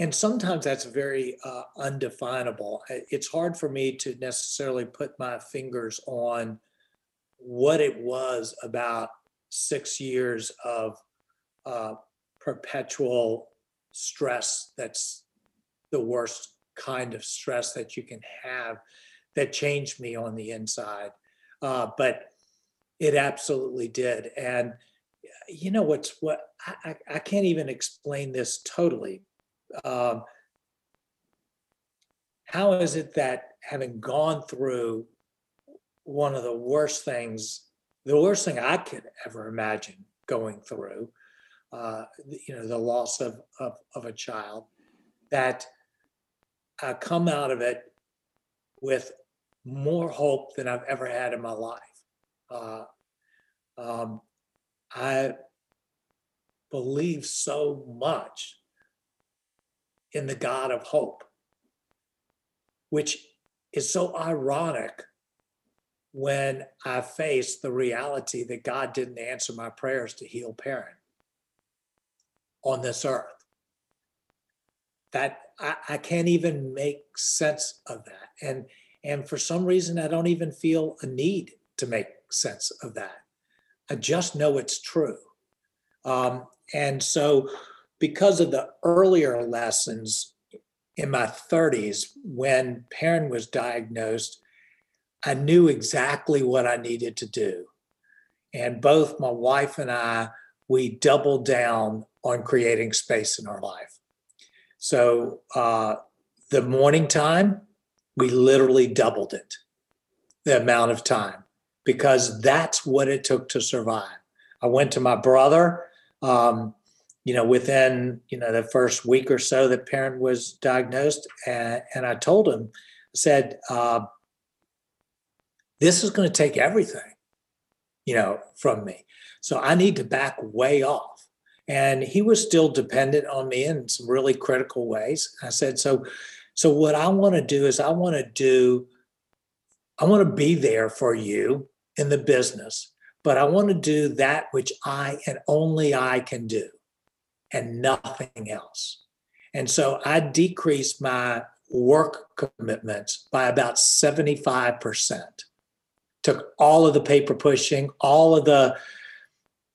and sometimes that's very uh, undefinable it's hard for me to necessarily put my fingers on what it was about six years of uh, perpetual stress that's the worst kind of stress that you can have that changed me on the inside. Uh, but it absolutely did. And you know what's what I, I can't even explain this totally. Um, how is it that having gone through one of the worst things, the worst thing I could ever imagine going through, uh, you know, the loss of, of, of a child, that I come out of it with more hope than I've ever had in my life. Uh, um, I believe so much in the God of hope, which is so ironic when I face the reality that God didn't answer my prayers to heal Perrin on this earth. That I, I can't even make sense of that. And and for some reason I don't even feel a need to make sense of that. I just know it's true. Um, and so because of the earlier lessons in my 30s when Perrin was diagnosed, I knew exactly what I needed to do. And both my wife and I, we doubled down on creating space in our life. So uh, the morning time, we literally doubled it, the amount of time, because that's what it took to survive. I went to my brother, um, you know, within, you know, the first week or so that Perrin was diagnosed. And, and I told him, said, uh, this is going to take everything, you know, from me. So I need to back way off. And he was still dependent on me in some really critical ways. I said, so, so what I want to do is I want to do, I want to be there for you in the business, but I want to do that which I and only I can do and nothing else. And so I decreased my work commitments by about 75% took all of the paper pushing, all of the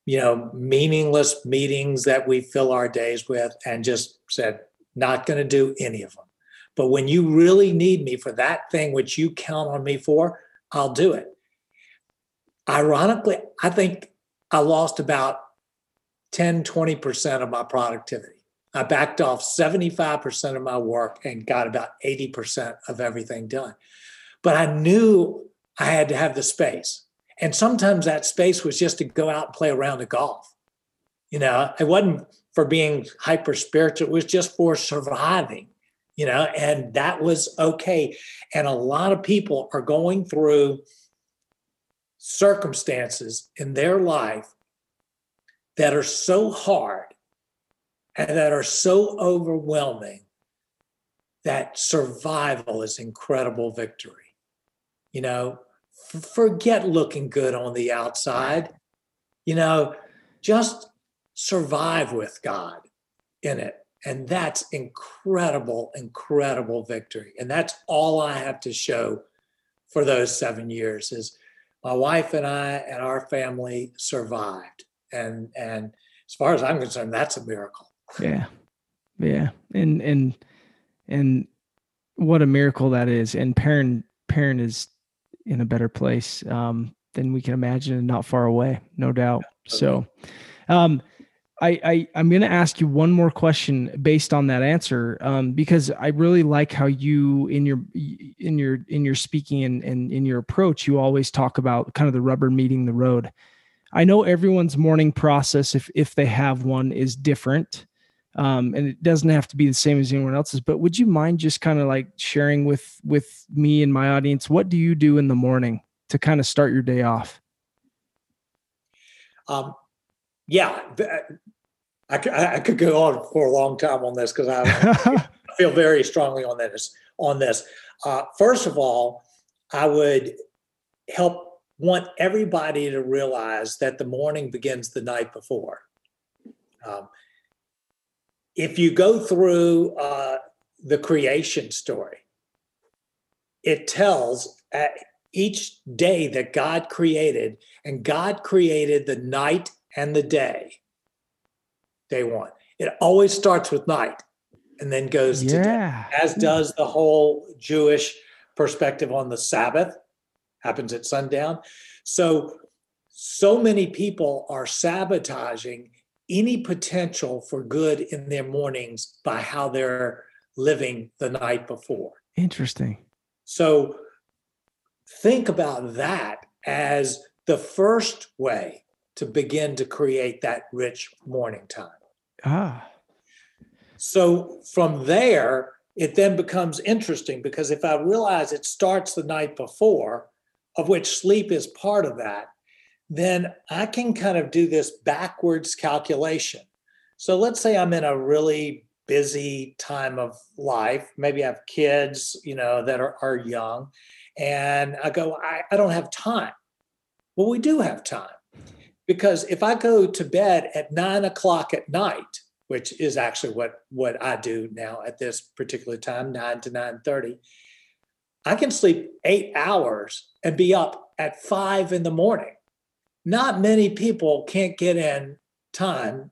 you know meaningless meetings that we fill our days with and just said not going to do any of them but when you really need me for that thing which you count on me for i'll do it. Ironically i think i lost about 10 20% of my productivity i backed off 75% of my work and got about 80% of everything done but i knew I had to have the space. And sometimes that space was just to go out and play a round of golf. You know, it wasn't for being hyper spiritual, it was just for surviving, you know, and that was okay. And a lot of people are going through circumstances in their life that are so hard and that are so overwhelming that survival is incredible victory. You know, forget looking good on the outside. You know, just survive with God in it. And that's incredible, incredible victory. And that's all I have to show for those seven years is my wife and I and our family survived. And and as far as I'm concerned, that's a miracle. Yeah. Yeah. And and and what a miracle that is. And Perrin Perrin is in a better place um, than we can imagine and not far away, no doubt. So, um, I, I I'm going to ask you one more question based on that answer, um, because I really like how you in your in your in your speaking and, and in your approach, you always talk about kind of the rubber meeting the road. I know everyone's morning process, if if they have one, is different, um, and it doesn't have to be the same as anyone else's. But would you mind just kind of like sharing with with me and my audience what do you do in the morning to kind of start your day off? Um, yeah, I, I could go on for a long time on this because I *laughs* feel very strongly on this. On this, uh, first of all, I would help want everybody to realize that the morning begins the night before. Um, if you go through uh, the creation story, it tells at each day that God created, and God created the night and the day. Day one. It always starts with night and then goes yeah. to day, as does the whole Jewish perspective on the Sabbath, happens at sundown. So, so many people are sabotaging any potential for good in their mornings by how they're living the night before. Interesting. So, think about that as the first way to begin to create that rich morning time. Ah. So from there, it then becomes interesting because if I realize it starts the night before, of which sleep is part of that, then I can kind of do this backwards calculation. So let's say I'm in a really busy time of life. Maybe I have kids, you know, that are, are young. And I go, I, I don't have time. Well, we do have time because if I go to bed at nine o'clock at night, which is actually what what I do now at this particular time, nine to nine thirty, I can sleep eight hours and be up at five in the morning. Not many people can't get in time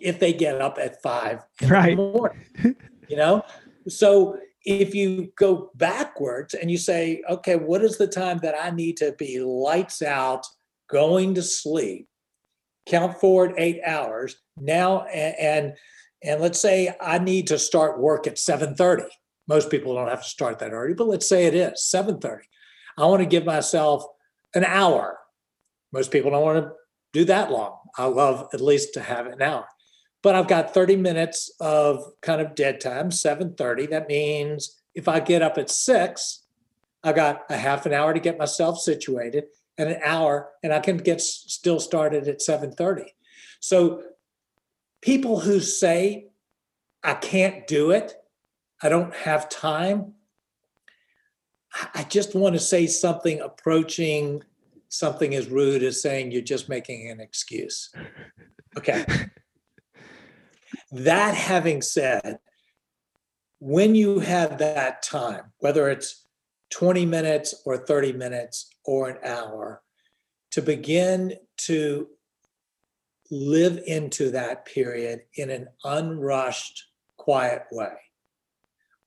if they get up at five in right. the morning. *laughs* you know, so if you go backwards and you say, okay, what is the time that I need to be lights out, going to sleep, count forward eight hours now, and and, and let's say I need to start work at 7:30. Most people don't have to start that early, but let's say it is 7:30. I want to give myself an hour. Most people don't want to do that long. I love at least to have an hour but I've got 30 minutes of kind of dead time, 7:30. That means if I get up at six, I got a half an hour to get myself situated and an hour, and I can get still started at 7:30. So people who say, I can't do it, I don't have time, I just want to say something approaching something as rude as saying you're just making an excuse. Okay. *laughs* That having said, when you have that time, whether it's 20 minutes or 30 minutes or an hour, to begin to live into that period in an unrushed, quiet way.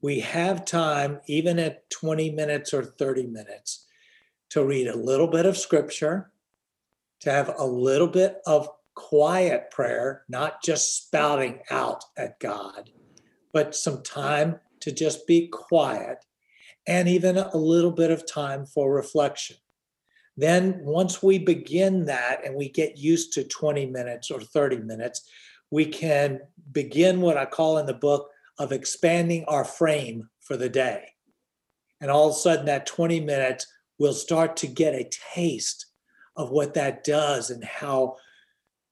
We have time, even at 20 minutes or 30 minutes, to read a little bit of scripture, to have a little bit of quiet prayer, not just spouting out at God, but some time to just be quiet and even a little bit of time for reflection. Then, once we begin that and we get used to 20 minutes or 30 minutes, we can begin what I call in the book of expanding our frame for the day. And all of a sudden, that 20 minutes will start to get a taste of what that does and how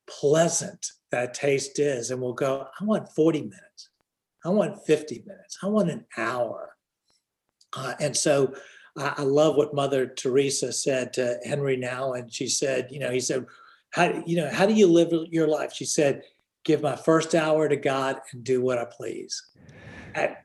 pleasant that taste is. And we'll go, I want 40 minutes. I want 50 minutes. I want an hour. Uh, and so I, I, love what Mother Teresa said to Henri Nouwen. And She said, you know, he said, how, you know, how do you live your life? She said, give my first hour to God and do what I please. And,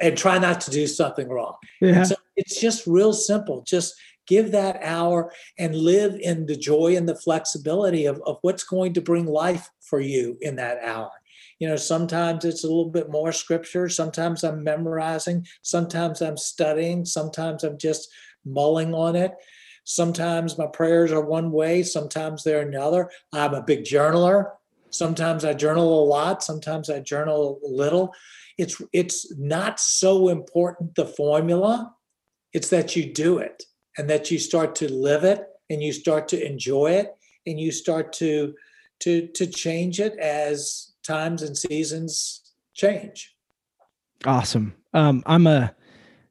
and try not to do something wrong. Yeah. So it's just real simple. Just give that hour and live in the joy and the flexibility of, of what's going to bring life for you in that hour. You know, sometimes it's a little bit more scripture. Sometimes I'm memorizing. Sometimes I'm studying. Sometimes I'm just mulling on it. Sometimes my prayers are one way. Sometimes they're another. I'm a big journaler. Sometimes I journal a lot. Sometimes I journal a little. It's it's not so important the formula. It's that you do it and that you start to live it and you start to enjoy it and you start to to to change it as times and seasons change. Awesome. Um, I'm a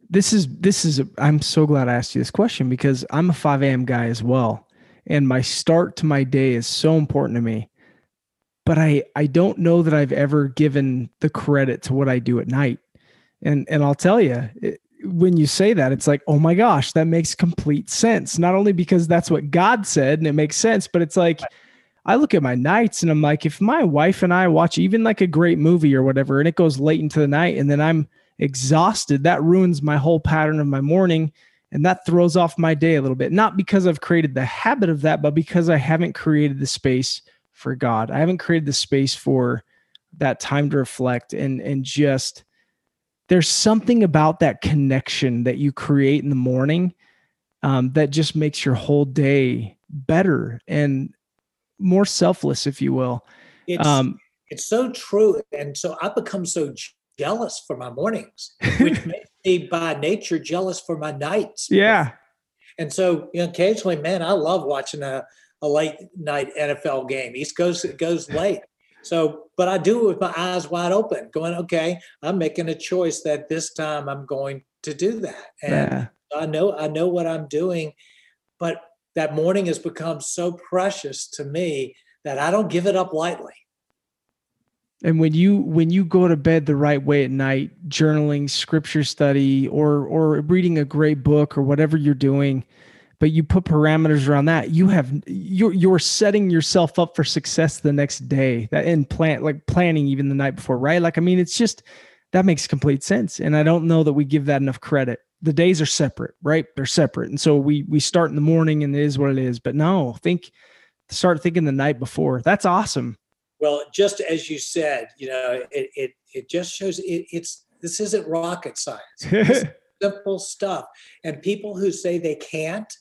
this is this is a, I'm so glad I asked you this question because I'm a 5 a.m. guy as well, and my start to my day is so important to me. But I I don't know that I've ever given the credit to what I do at night, and and I'll tell you. It, when you say that, it's like, oh my gosh, that makes complete sense. Not only because that's what God said and it makes sense, but it's like, I look at my nights and I'm like, if my wife and I watch even like a great movie or whatever, and it goes late into the night and then I'm exhausted, that ruins my whole pattern of my morning. And that throws off my day a little bit. Not because I've created the habit of that, but because I haven't created the space for God. I haven't created the space for that time to reflect and and just there's something about that connection that you create in the morning um, that just makes your whole day better and more selfless, if you will. It's, um, it's so true. And so I become so jealous for my mornings, which *laughs* makes me by nature jealous for my nights. Yeah. And so you know, occasionally, man, I love watching a, a late night NFL game. East Coast it goes late. So, but I do it with my eyes wide open, going, okay, I'm making a choice that this time I'm going to do that. And yeah. I know I know what I'm doing, but that morning has become so precious to me that I don't give it up lightly. And when you when you go to bed the right way at night, journaling, scripture study, or or reading a great book or whatever you're doing, but you put parameters around that, you have you're you're setting yourself up for success the next day. That in plan like planning even the night before, right? Like I mean, it's just that makes complete sense. And I don't know that we give that enough credit. The days are separate, right? They're separate. And so we we start in the morning and it is what it is. But no, think start thinking the night before. That's awesome. Well, just as you said, you know, it it it just shows it, it's this isn't rocket science. *laughs* simple stuff. And people who say they can't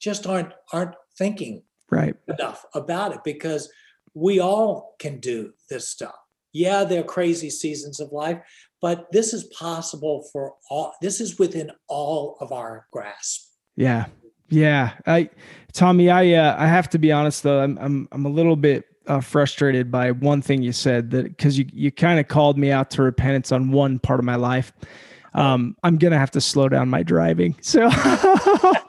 just aren't aren't thinking right enough about it because we all can do this stuff. Yeah, there are crazy seasons of life, but this is possible for all this is within all of our grasp. Yeah. Yeah. I Tommy, I uh, I have to be honest though, I'm I'm I'm a little bit uh, frustrated by one thing you said that because you you kind of called me out to repentance on one part of my life. Um, I'm gonna have to slow down my driving. So, *laughs* *laughs*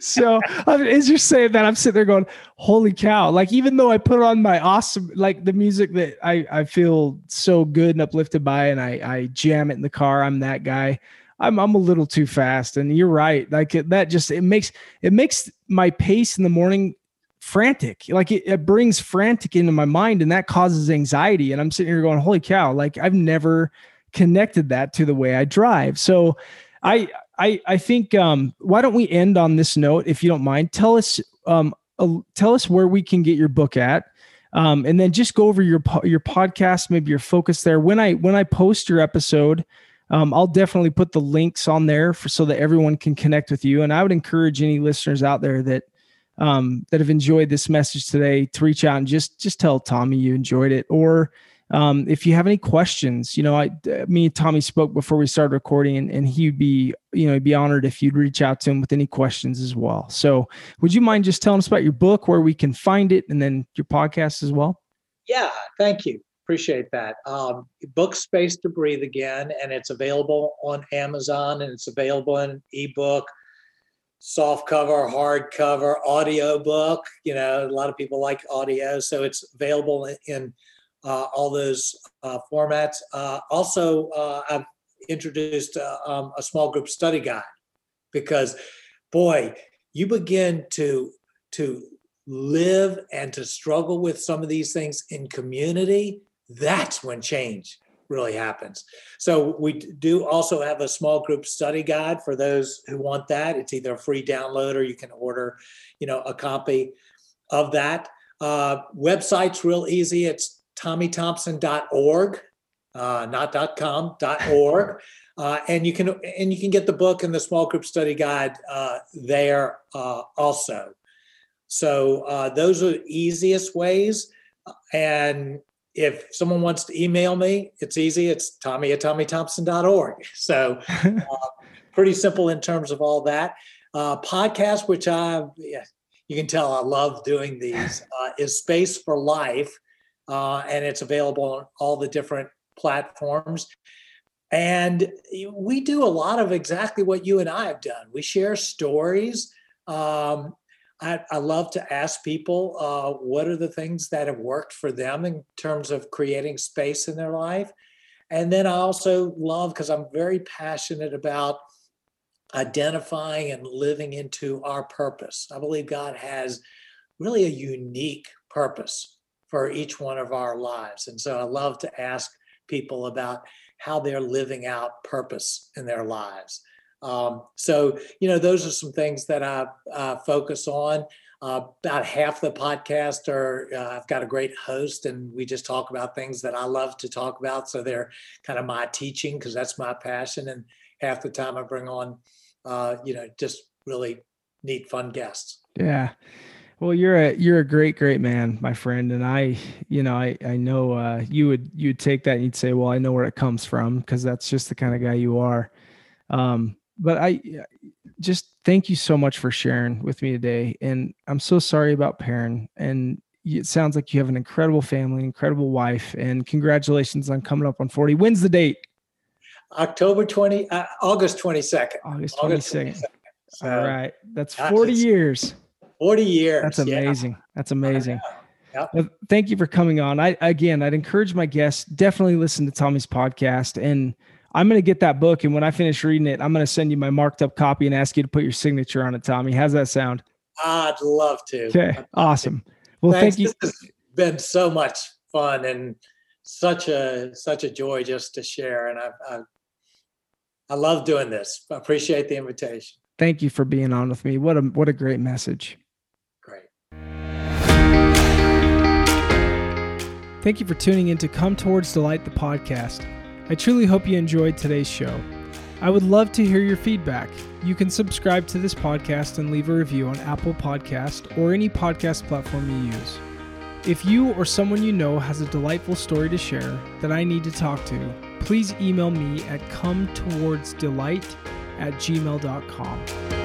so as you're saying that, I'm sitting there going, "Holy cow!" Like even though I put on my awesome, like the music that I I feel so good and uplifted by, and I I jam it in the car. I'm that guy. I'm I'm a little too fast, and you're right. Like it, that just it makes it makes my pace in the morning frantic. Like it, it brings frantic into my mind and that causes anxiety. And I'm sitting here going, holy cow, like I've never connected that to the way I drive. So I I I think um why don't we end on this note if you don't mind? Tell us um uh, tell us where we can get your book at. Um, and then just go over your your podcast, maybe your focus there. When I when I post your episode, um, I'll definitely put the links on there for so that everyone can connect with you. And I would encourage any listeners out there that um, that have enjoyed this message today to reach out and just just tell Tommy you enjoyed it. Or um, if you have any questions, you know, I me and Tommy spoke before we started recording, and, and he'd be you know he'd be honored if you'd reach out to him with any questions as well. So, would you mind just telling us about your book, where we can find it, and then your podcast as well? Yeah, thank you. Appreciate that. Um, book Space to Breathe Again, and it's available on Amazon and it's available in ebook soft cover, hard cover, audio book. You know, a lot of people like audio, so it's available in, all those uh, formats. Uh, also, uh, I've introduced uh, um, a small group study guide because, boy, you begin to to live and to struggle with some of these things in community. That's when change really happens. So we do also have a small group study guide for those who want that. It's either a free download or you can order, you know, a copy of that. Uh, website's real easy. It's tommythompson.org, uh, not .com, .org. *laughs* Uh, and you can and you can get the book and the small group study guide uh, there uh, also. So uh, those are the easiest ways. And if someone wants to email me, it's easy. It's tommy at tommythompson.org. *laughs* So *laughs* uh, pretty simple in terms of all that. Uh, podcast, which I, yeah, you can tell I love doing these, uh, is Space for Life. Uh, and it's available on all the different platforms. And we do a lot of exactly what you and I have done. We share stories. Um, I, I, love to ask people uh, what are the things that have worked for them in terms of creating space in their life. And then I also love, because I'm very passionate about identifying and living into our purpose. I believe God has really a unique purpose for each one of our lives. And so I love to ask people about how they're living out purpose in their lives. Um, so, you know, those are some things that I uh, focus on. Uh, about half the podcast are, uh, I've got a great host, and we just talk about things that I love to talk about. So they're kind of my teaching because that's my passion. And half the time I bring on, uh, you know, just really neat, fun guests. Yeah. Well, you're a you're a great great man, my friend, and I, you know, I I know uh, you would you'd take that and you'd say, well, I know where it comes from because that's just the kind of guy you are. Um, but I just thank you so much for sharing with me today, and I'm so sorry about Perrin. And it sounds like you have an incredible family, incredible wife, and congratulations on coming up on 40. When's the date? October 20, uh, August 22nd. August 22nd. August 22nd. So, All right, that's 40 years. 40 years. That's amazing. Yeah. That's amazing. Yep. Well, thank you for coming on. I again, I'd encourage my guests definitely listen to Tommy's podcast, and I'm going to get that book. And when I finish reading it, I'm going to send you my marked up copy and ask you to put your signature on it, Tommy. How's that sound? I'd love to. Okay, awesome. Well, Thanks. thank you. This has been so much fun and such a such a joy just to share, and I I, I love doing this. I appreciate the invitation. Thank you for being on with me. What a what a great message. Thank you for tuning in to Come Towards Delight, the podcast. I truly hope you enjoyed today's show. I would love to hear your feedback. You can subscribe to this podcast and leave a review on Apple Podcast or any podcast platform you use. If you or someone you know has a delightful story to share that I need to talk to, please email me at come towards delight at gmail.com.